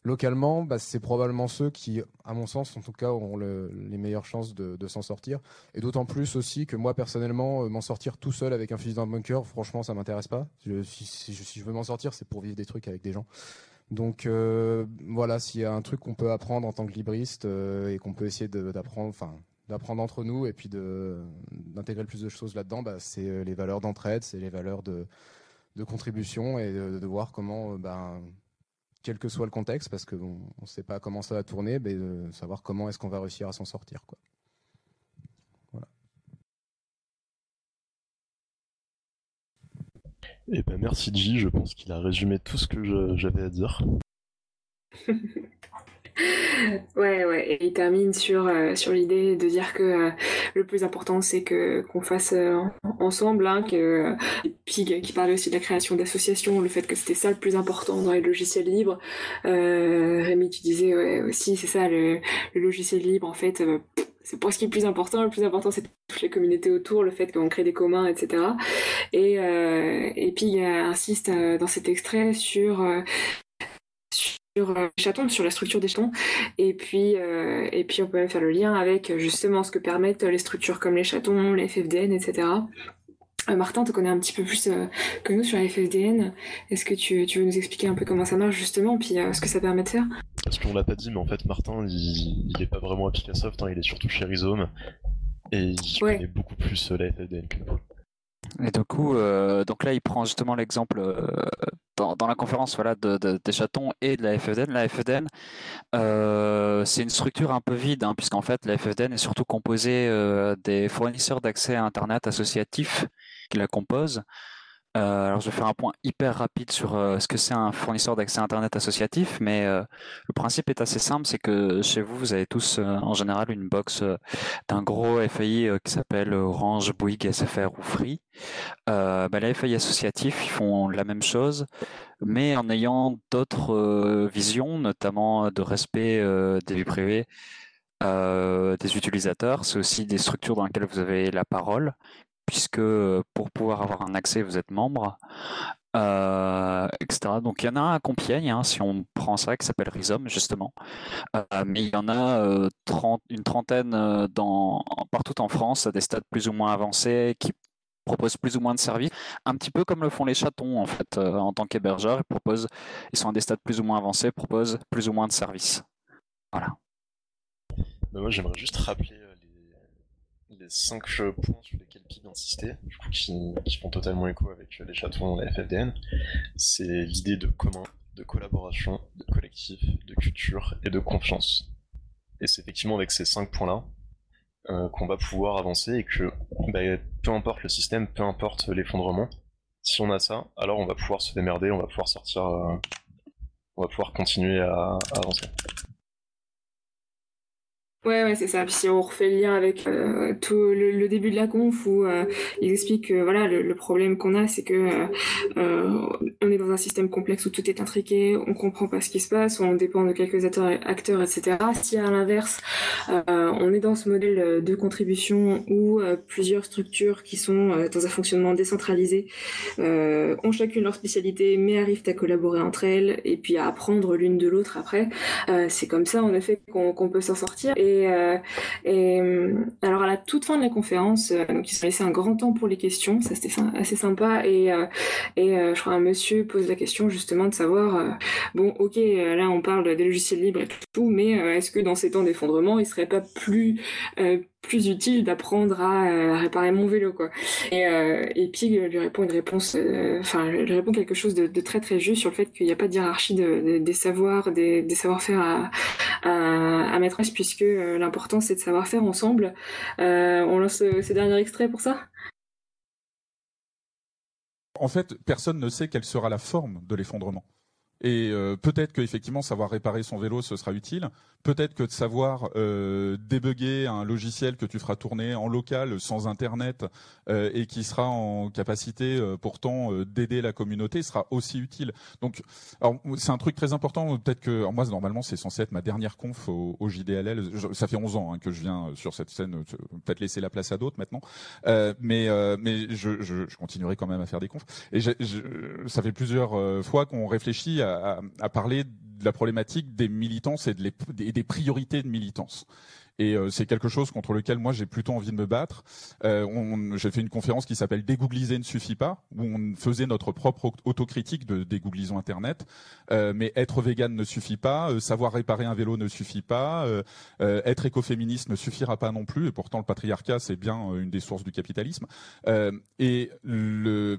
localement, bah, c'est probablement ceux qui, à mon sens, en tout cas, auront les meilleures chances de, s'en sortir. Et d'autant plus aussi que moi, personnellement, m'en sortir tout seul avec un fusil dans le bunker, franchement, ça m'intéresse pas. si, je veux m'en sortir, c'est pour vivre des trucs avec des gens. Donc voilà, s'il y a un truc qu'on peut apprendre en tant que libriste et qu'on peut essayer d'apprendre, enfin d'apprendre entre nous et puis d'intégrer le plus de choses là-dedans, bah, c'est les valeurs d'entraide, c'est les valeurs de, contribution et de, voir comment ben, quel que soit le contexte, parce qu'on ne sait pas comment ça va tourner, mais de savoir comment est-ce qu'on va réussir à s'en sortir. Quoi. Voilà. Eh ben merci J, je pense qu'il a résumé tout ce que j'avais à dire. Ouais, ouais, et il termine sur, euh, sur l'idée de dire que euh, le plus important c'est que qu'on fasse euh, ensemble, hein, que Pig qui parlait aussi de la création d'associations, le fait que c'était ça le plus important dans les logiciels libres. Rémi, tu disais ouais, aussi, c'est ça, le, le, logiciel libre en fait. c'est pas ce qui est le plus important. Le plus important, c'est toutes les communautés autour, le fait qu'on crée des communs, etc. Et, et Pig insiste dans cet extrait sur sur les euh, chatons, sur la structure des chatons. Et puis, euh, et puis on peut même faire le lien avec euh, justement ce que permettent les structures comme les chatons, les FFDN, etc. Martin, tu connais un petit peu plus que nous sur les FFDN. Est-ce que tu, tu, veux nous expliquer un peu comment ça marche justement, puis ce que ça permet de faire? Parce qu'on l'a pas dit, mais en fait Martin, il, il est pas vraiment à Picassoft, hein, il est surtout chez Rhizome, et il connaît beaucoup plus la FFDN que nous. Et du coup, euh, donc là, il prend justement l'exemple euh, dans, la conférence voilà, de, des chatons et de la FFDN. La FFDN, euh, c'est une structure un peu vide, hein, puisqu'en fait, la FFDN est surtout composée des fournisseurs d'accès à Internet associatifs qui la composent. Euh, alors, je vais faire un point hyper rapide sur euh, ce que c'est un fournisseur d'accès Internet associatif, mais euh, le principe est assez simple, c'est que chez vous, vous avez tous en général une box d'un gros FAI qui s'appelle Orange, Bouygues, SFR ou Free. Bah, les FAI associatifs, font la même chose, mais en ayant d'autres visions, notamment de respect des vies privées. des utilisateurs, c'est aussi des structures dans lesquelles vous avez la parole, puisque pour pouvoir avoir un accès, vous êtes membre, euh, etc. Donc il y en a un à Compiègne, hein, si on prend ça, qui s'appelle Rhizome, justement. Euh, mais il y en a une trentaine partout en France, à des stades plus ou moins avancés, qui proposent plus ou moins de services, un petit peu comme le font les chatons, en fait, en tant qu'hébergeurs. Ils, ils sont à des stades plus ou moins avancés, proposent plus ou moins de services. Voilà. Bah, moi, j'aimerais juste rappeler les cinq points sur lesquels Pig insistait, du coup, qui, font totalement écho avec les chatons et la FFDN, c'est l'idée de commun, de collaboration, de collectif, de culture et de confiance. Et c'est effectivement avec ces cinq points-là euh, qu'on va pouvoir avancer et que bah, peu importe le système, peu importe l'effondrement, si on a ça, alors on va pouvoir se démerder, on va pouvoir sortir, euh, on va pouvoir continuer à avancer. Ouais, ouais, c'est ça. Si on refait le lien avec euh, tout le, début de la conf où euh, ils expliquent que voilà le, problème qu'on a, c'est que euh, on est dans un système complexe où tout est intriqué, on comprend pas ce qui se passe, on dépend de quelques acteurs, etc. Si à l'inverse, on est dans ce modèle de contribution où plusieurs structures qui sont dans un fonctionnement décentralisé ont chacune leur spécialité, mais arrivent à collaborer entre elles et puis à apprendre l'une de l'autre après, c'est comme ça en effet qu'on peut s'en sortir. Et, euh, euh, alors à la toute fin de la conférence, euh, donc ils se sont laissé un grand temps pour les questions, ça c'était assez sympa. Et, et je crois un monsieur pose la question justement de savoir, bon ok, là on parle des logiciels libres et tout, mais est-ce que dans ces temps d'effondrement, il serait pas plus plus utile d'apprendre à, réparer mon vélo quoi. Et, euh, Pig lui répond une réponse, euh, enfin lui répond quelque chose de, très très juste sur le fait qu'il n'y a pas de hiérarchie de, des savoirs, des, savoir-faire à, à, en place puisque euh, l'important c'est de savoir faire ensemble. on lance ces derniers extraits pour ça? En fait, personne ne sait quelle sera la forme de l'effondrement. Et euh, peut-être qu'effectivement, savoir réparer son vélo, ce sera utile. Peut-être que de savoir euh, débugger un logiciel que tu feras tourner en local sans Internet euh, et qui sera en capacité euh, pourtant euh, d'aider la communauté sera aussi utile. Donc, c'est un truc très important. Peut-être que alors moi, normalement, c'est censé être ma dernière conf au, au JDLL. ça fait 11 ans hein, que je viens sur cette scène. Peut-être laisser la place à d'autres maintenant. mais mais je, je, je, continuerai quand même à faire des confs. Et je, ça fait plusieurs fois qu'on réfléchit parler de la problématique des militances et des priorités de militance. Et euh, c'est quelque chose contre lequel moi j'ai plutôt envie de me battre. Euh, j'ai fait une conférence qui s'appelle Dégoogliser ne suffit pas, où on faisait notre propre autocritique de dégooglisons Internet. Euh, mais être vegan ne suffit pas, savoir réparer un vélo ne suffit pas, être écoféministe ne suffira pas non plus. Et pourtant le patriarcat c'est bien une des sources du capitalisme. et il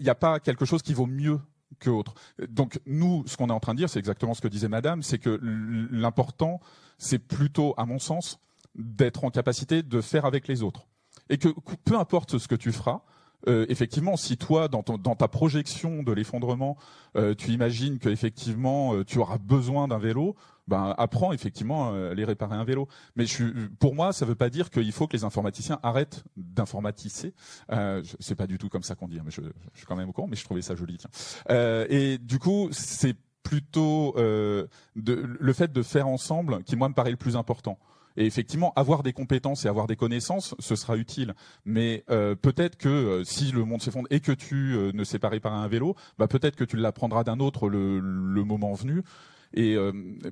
n'y a, pas quelque chose qui vaut mieux Donc nous, ce qu'on est en train de dire, c'est exactement ce que disait Madame, c'est que l'important, c'est plutôt, à mon sens, d'être en capacité de faire avec les autres. Et que peu importe ce que tu feras, euh, effectivement, si toi, dans, ta projection de l'effondrement, euh, tu imagines que effectivement euh, tu auras besoin d'un vélo, ben apprends effectivement à les réparer un vélo. Mais je, pour moi, ça ne veut pas dire qu'il faut que les informaticiens arrêtent d'informatiser. Euh, c'est pas du tout comme ça qu'on dit, hein, mais je, je, suis quand même au courant, mais je trouvais ça joli. Tiens. et du coup, c'est plutôt de, le fait de faire ensemble qui moi me paraît le plus important. Et effectivement, avoir des compétences et avoir des connaissances, ce sera utile. Mais euh, peut-être que euh, si le monde s'effondre et que tu euh, ne sais pas réparer un vélo, bah peut-être que tu l'apprendras d'un autre le, le, moment venu. Et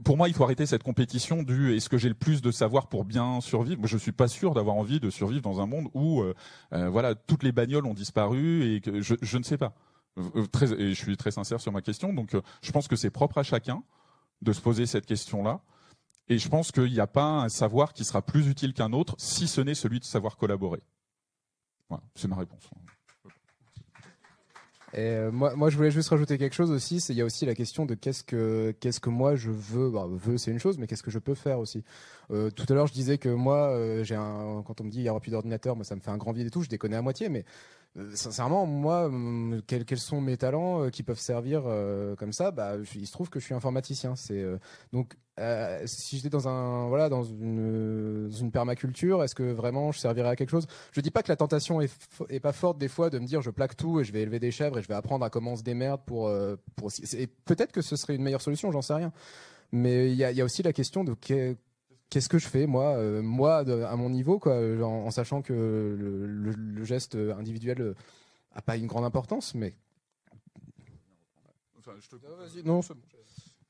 pour moi, il faut arrêter cette compétition du est-ce que j'ai le plus de savoir pour bien survivre? Je suis pas sûr d'avoir envie de survivre dans un monde où voilà toutes les bagnoles ont disparu et que je, je ne sais pas. Très, et je suis très sincère sur ma question. Donc, je pense que c'est propre à chacun de se poser cette question-là. Et je pense qu'il n'y a pas un savoir qui sera plus utile qu'un autre, si ce n'est celui de savoir collaborer. Voilà, c'est ma réponse. Et euh, moi, moi, je voulais juste rajouter quelque chose aussi. Il y a aussi la question de qu'est-ce que qu'est-ce que moi je veux. Bah, veux, c'est une chose, mais qu'est-ce que je peux faire aussi. Euh, tout à l'heure, je disais que moi, euh, j'ai un. Quand on me dit il y aura plus d'ordinateur, moi, ça me fait un grand vide et tout. Je déconne à moitié, mais sincèrement, moi, hum, quels, sont mes talents euh, qui peuvent servir euh, comme ça Bah, il se trouve que je suis informaticien. C'est donc si j'étais dans un voilà dans une, permaculture, est-ce que vraiment je servirais à quelque chose? Je dis pas que la tentation est, pas forte des fois de me dire je plaque tout et je vais élever des chèvres et je vais apprendre à comment se démerde pour. Peut-être que ce serait une meilleure solution, j'en sais rien. Mais il y a, y a, aussi la question de qu'est-ce que je fais moi euh, moi à mon niveau quoi en, sachant que le, geste individuel a pas une grande importance mais enfin, je te... Ah, non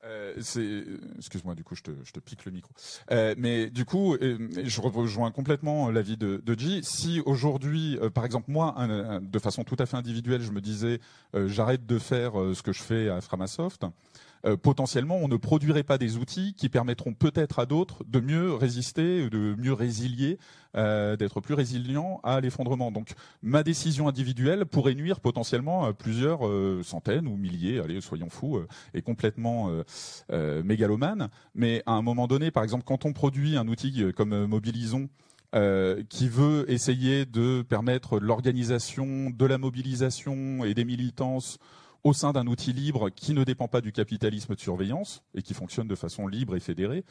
euh, excuse-moi, du coup, je te, je te pique le micro. Euh, mais du coup, je rejoins complètement l'avis de, de G. Si aujourd'hui, par exemple, moi, de façon tout à fait individuelle, je me disais, j'arrête de faire ce que je fais à Framasoft, euh, potentiellement, on ne produirait pas des outils qui permettront peut-être à d'autres de mieux résister, de mieux résilier, euh, d'être plus résilients à l'effondrement. Donc, ma décision individuelle pourrait nuire potentiellement à plusieurs euh, centaines ou milliers, allez, soyons fous, et complètement mégalomane. Mais à un moment donné, par exemple, quand on produit un outil comme Mobilisons, qui veut essayer de permettre l'organisation, de la mobilisation et des militances au sein d'un outil libre qui ne dépend pas du capitalisme de surveillance et qui fonctionne de façon libre et fédérée.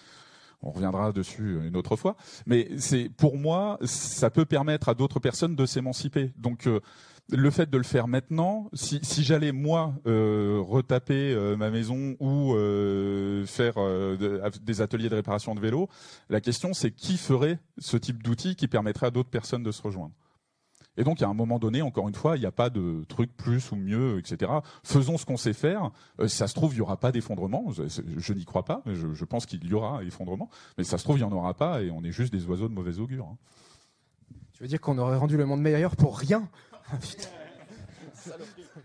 On reviendra dessus une autre fois. Mais c'est, pour moi, ça peut permettre à d'autres personnes de s'émanciper. Donc, euh, le fait de le faire maintenant, si, j'allais moi euh, retaper euh, ma maison ou faire des ateliers de réparation de vélo, la question c'est qui ferait ce type d'outil qui permettrait à d'autres personnes de se rejoindre? Et donc, à un moment donné, encore une fois, il n'y a pas de truc plus ou mieux, etc. Faisons ce qu'on sait faire. Euh, ça se trouve, il n'y aura pas d'effondrement. Je, n'y crois pas, mais je, pense qu'il y aura effondrement. Mais ça se trouve, il n'y en aura pas et on est juste des oiseaux de mauvais augure. Hein. Tu veux dire qu'on aurait rendu le monde meilleur pour rien?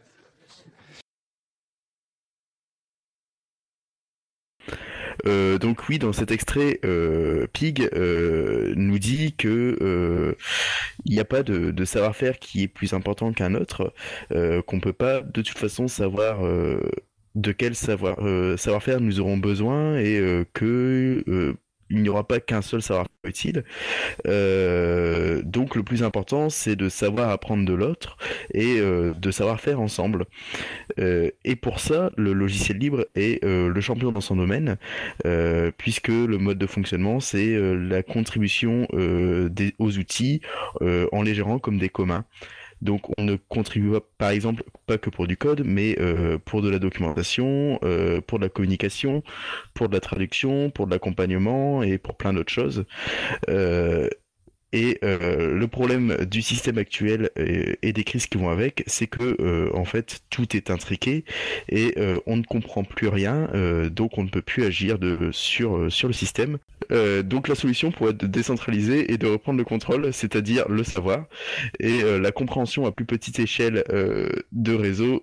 Euh, donc oui, dans cet extrait, euh, Pig euh, nous dit que il n'y a pas de, savoir-faire qui est plus important qu'un autre, qu'on peut pas de toute façon savoir de quel savoir savoir-faire nous aurons besoin et que il n'y aura pas qu'un seul savoir utile. Euh, donc le plus important, c'est de savoir apprendre de l'autre et euh, de savoir faire ensemble. Euh, et pour ça, le logiciel libre est le champion dans son domaine, puisque le mode de fonctionnement, c'est la contribution aux outils en les gérant comme des communs. Donc on ne contribue pas, par exemple, pas que pour du code, mais euh, pour de la documentation, euh, pour de la communication, pour de la traduction, pour de l'accompagnement et pour plein d'autres choses. Euh, Et le problème du système actuel et, des crises qui vont avec, c'est que en fait tout est intriqué et on ne comprend plus rien, donc on ne peut plus agir sur le système. Donc la solution pourrait être de décentraliser et de reprendre le contrôle, c'est-à-dire le savoir et la compréhension à plus petite échelle de réseaux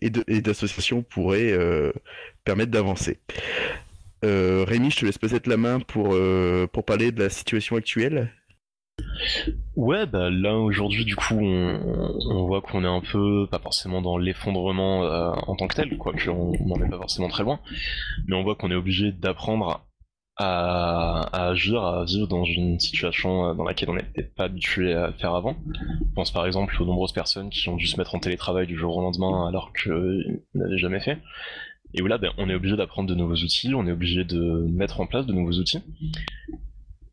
et d'associations pourrait permettre d'avancer. Rémi, je te laisse peut-être la main pour, pour parler de la situation actuelle. Ouais, bah là aujourd'hui du coup on, voit qu'on est un peu, pas forcément dans l'effondrement euh, en tant que tel, quoique on n'en est pas forcément très loin, mais on voit qu'on est obligé d'apprendre à, agir, à vivre dans une situation euh, dans laquelle on n'était pas habitué à faire avant. Je pense par exemple aux nombreuses personnes qui ont dû se mettre en télétravail du jour au lendemain alors qu'ils n'avaient jamais fait. Et où là, ben, on est obligé d'apprendre de nouveaux outils, on est obligé de mettre en place de nouveaux outils.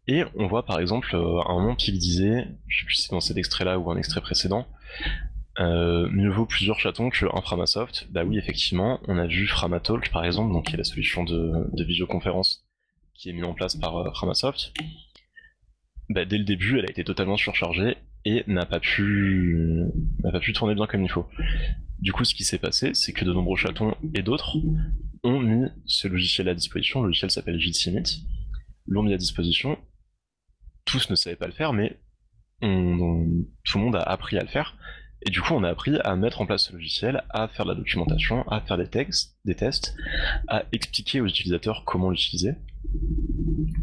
Et on voit par exemple euh, un moment qui disait, je sais plus si c'est dans cet extrait-là ou un extrait précédent, euh, mieux vaut plusieurs chatons qu'un Framasoft. Bah oui, effectivement, on a vu Framatalk par exemple, donc qui est la solution de, de visioconférence qui est mise en place par euh, Framasoft. Bah, dès le début, elle a été totalement surchargée et n'a pas pu n'a pas pu tourner bien comme il faut. Du coup, ce qui s'est passé, c'est que de nombreux chatons et d'autres ont mis ce logiciel à disposition. Le logiciel s'appelle JitSimit, l'ont mis à disposition tous ne savaient pas le faire, mais tout le monde a appris à le faire. Et du coup, on a appris à mettre en place ce logiciel, à faire de la documentation, à faire des textes, des tests, à expliquer aux utilisateurs comment l'utiliser.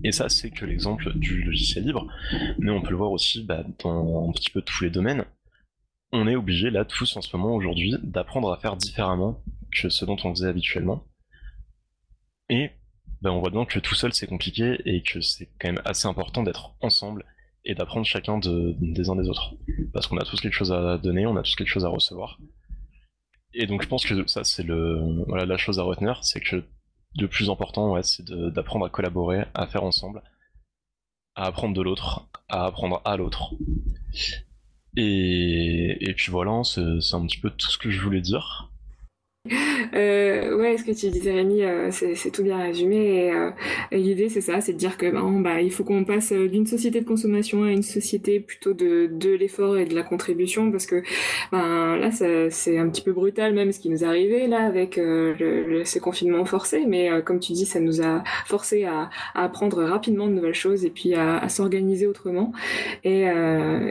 Et ça, c'est que l'exemple du logiciel libre, mais on peut le voir aussi bah, dans un petit peu tous les domaines. On est obligé là tous en ce moment aujourd'hui d'apprendre à faire différemment que ce dont on faisait habituellement. Et ben, on voit bien que tout seul c'est compliqué et que c'est quand même assez important d'être ensemble et d'apprendre chacun des uns des autres. Parce qu'on a tous quelque chose à donner, on a tous quelque chose à recevoir. Et donc je pense que ça c'est le voilà la chose à retenir, c'est que le plus important ouais, c'est d'apprendre à collaborer, à faire ensemble, à apprendre de l'autre, à apprendre à l'autre. Et, et puis voilà, c'est un petit peu tout ce que je voulais dire. Euh, ouais, ce que tu disais Rémi, euh, c'est tout bien résumé. Et, euh, l'idée, c'est ça, c'est de dire que ben, bah, il faut qu'on passe euh, d'une société de consommation à une société plutôt de, de l'effort et de la contribution, parce que ben, là, c'est un petit peu brutal même ce qui nous est arrivé là avec euh, le, ces confinements forcés. Mais comme tu dis, ça nous a forcé à, apprendre rapidement de nouvelles choses et puis à, s'organiser autrement. Et,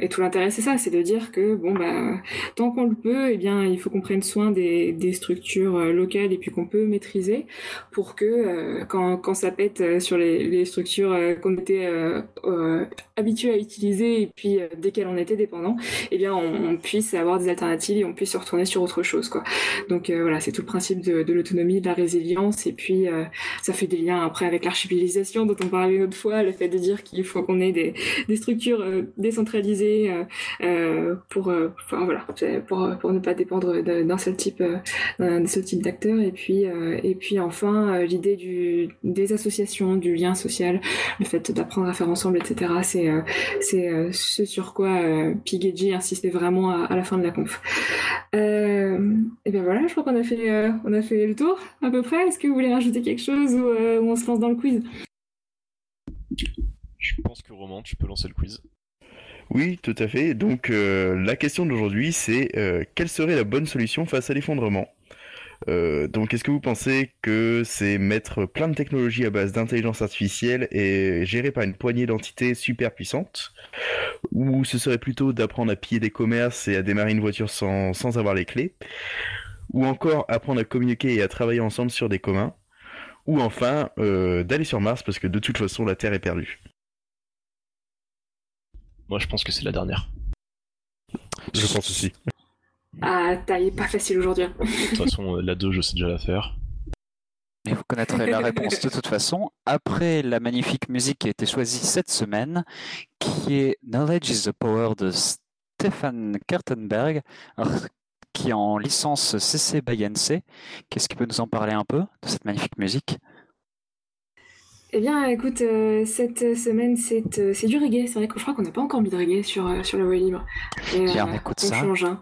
et tout l'intérêt, c'est ça, c'est de dire que bon, bah, tant qu'on le peut, eh bien, il faut qu'on prenne soin des structures euh, locale et puis qu'on peut maîtriser pour que euh, quand, quand ça pète euh, sur les, structures qu'on était habitué à utiliser et puis desquelles on était dépendant, eh bien on, puisse avoir des alternatives et on puisse se retourner sur autre chose quoi. Donc voilà, c'est tout le principe de, l'autonomie, de la résilience et puis ça fait des liens après avec l'archipélisation dont on parlait une autre fois, le fait de dire qu'il faut qu'on ait des, structures décentralisées pour, voilà, pour, pour ne pas dépendre d'un seul type, ce type d'acteurs. Et puis, euh, et puis enfin, euh, l'idée du, des associations, du lien social, le fait d'apprendre à faire ensemble, etc. C'est euh, c'est ce sur quoi Pig insistait vraiment à, la fin de la conf. et bien voilà, je crois qu'on a fait on a fait le tour à peu près. Est-ce que vous voulez rajouter quelque chose ou, on se lance dans le quiz? Je pense que Roman, tu peux lancer le quiz. Oui, tout à fait. Donc la question d'aujourd'hui, c'est quelle serait la bonne solution face à l'effondrement? Euh, donc, est-ce que vous pensez que c'est mettre plein de technologies à base d'intelligence artificielle et géré par une poignée d'entités super puissantes? Ou ce serait plutôt d'apprendre à piller des commerces et à démarrer une voiture sans, sans avoir les clés? Ou encore apprendre à communiquer et à travailler ensemble sur des communs? Ou enfin, euh, d'aller sur Mars parce que de toute façon, la Terre est perdue? Moi, je pense que c'est la dernière. Je pense aussi. Ah, taille pas facile aujourd'hui. De toute façon, euh, la 2, je sais déjà la faire. Mais vous connaîtrez la réponse de toute façon après la magnifique musique qui a été choisie cette semaine, qui est Knowledge is the Power de Stefan Kartenberg, qui est en licence CC by NC. Qu'est-ce qui peut nous en parler un peu de cette magnifique musique? Eh bien, écoute, euh, cette semaine, euh, c'est du reggae. C'est vrai que je crois qu'on n'a pas encore mis de reggae sur, sur la voie libre. Bien, on écoute ça. Change, hein.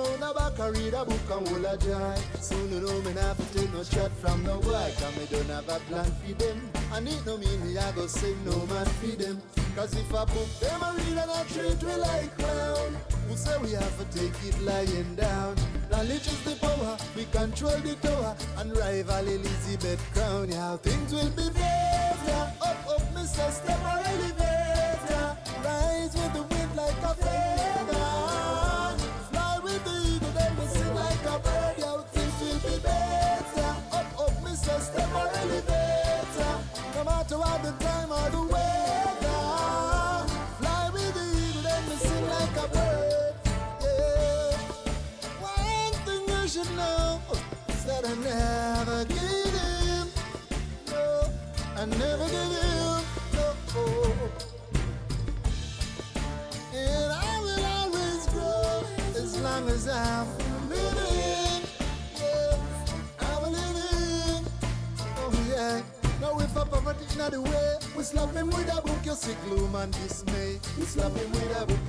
round the read a book and hold a joy. Soon you know me not to take no chat from no boy, cause me don't have a plan for them. And it no mean me I go say no man for them. Cause if I book them a read and I treat we like clown. Who say we have to take it lying down? Knowledge is the power, we control the tower and rival Elizabeth Crown. Yeah, things will be better. Up, up, Mr. Step or elevator. I never give in. And I will always grow as long as I'm living. I'm living. Oh yeah. Now if in the way, we slap him with a book, you see gloom and dismay. We slap him with a book,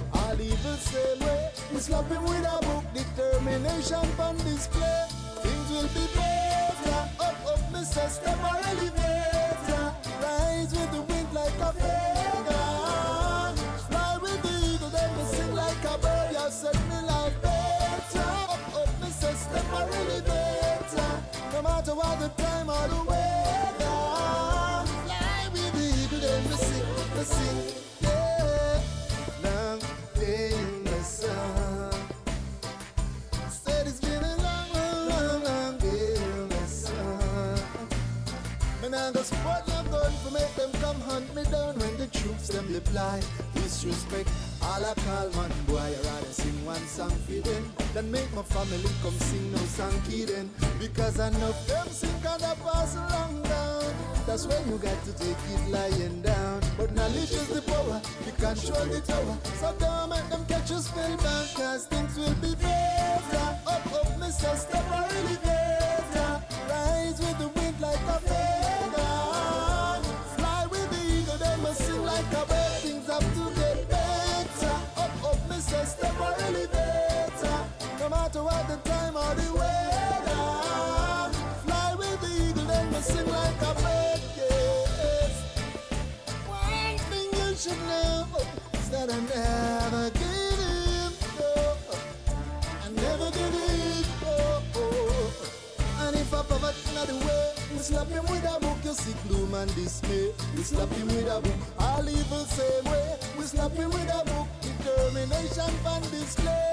same way. We slap him with a book, determination on display. Things will be better. Up, up, Mr. Step or them reply. Disrespect, all I call man boy, I rather sing one song for them than make my family come sing no song then. Because I know them sing I pass along down. That's when you got to take it lying down. But knowledge is the power, you control the tower. So don't make them catch you spellbound, cause things will be him with a book, you see gloom and dismay. We slap him with a book, all evil same way. We slap him with a book, determination on display.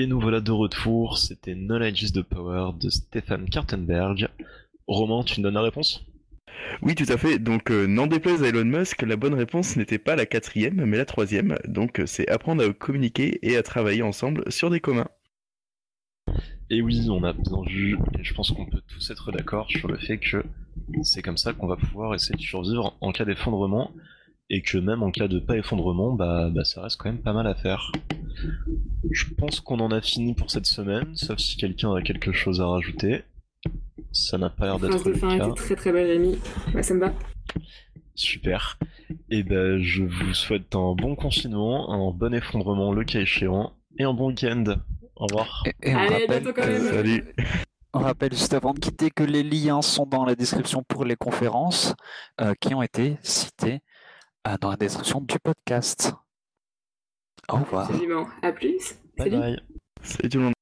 Et nous voilà de retour, c'était Knowledge is the Power de Stefan Kartenberg. Romain, tu me donnes la réponse? Oui, tout à fait. Donc, euh, n'en déplaise à Elon Musk, la bonne réponse n'était pas la quatrième, mais la troisième. Donc, euh, c'est apprendre à communiquer et à travailler ensemble sur des communs. Et oui, on a bien vu, et je pense qu'on peut tous être d'accord sur le fait que c'est comme ça qu'on va pouvoir essayer de survivre en cas d'effondrement, et que même en cas de pas effondrement, bah, bah ça reste quand même pas mal à faire. Je pense qu'on en a fini pour cette semaine, sauf si quelqu'un a quelque chose à rajouter. Ça n'a pas l'air d'être le fin cas. était très très belle, Rémi. Ouais, ça me va. Super. Et ben, je vous souhaite un bon confinement, un bon effondrement le cas échéant, et un bon week-end. Au revoir. Et, et on, Allez, rappelle bientôt quand même. Salut. on rappelle juste avant de quitter que les liens sont dans la description pour les conférences euh, qui ont été citées dans la description du podcast. Au revoir. Absolument. À plus. Bye Salut. bye. Salut tout le monde.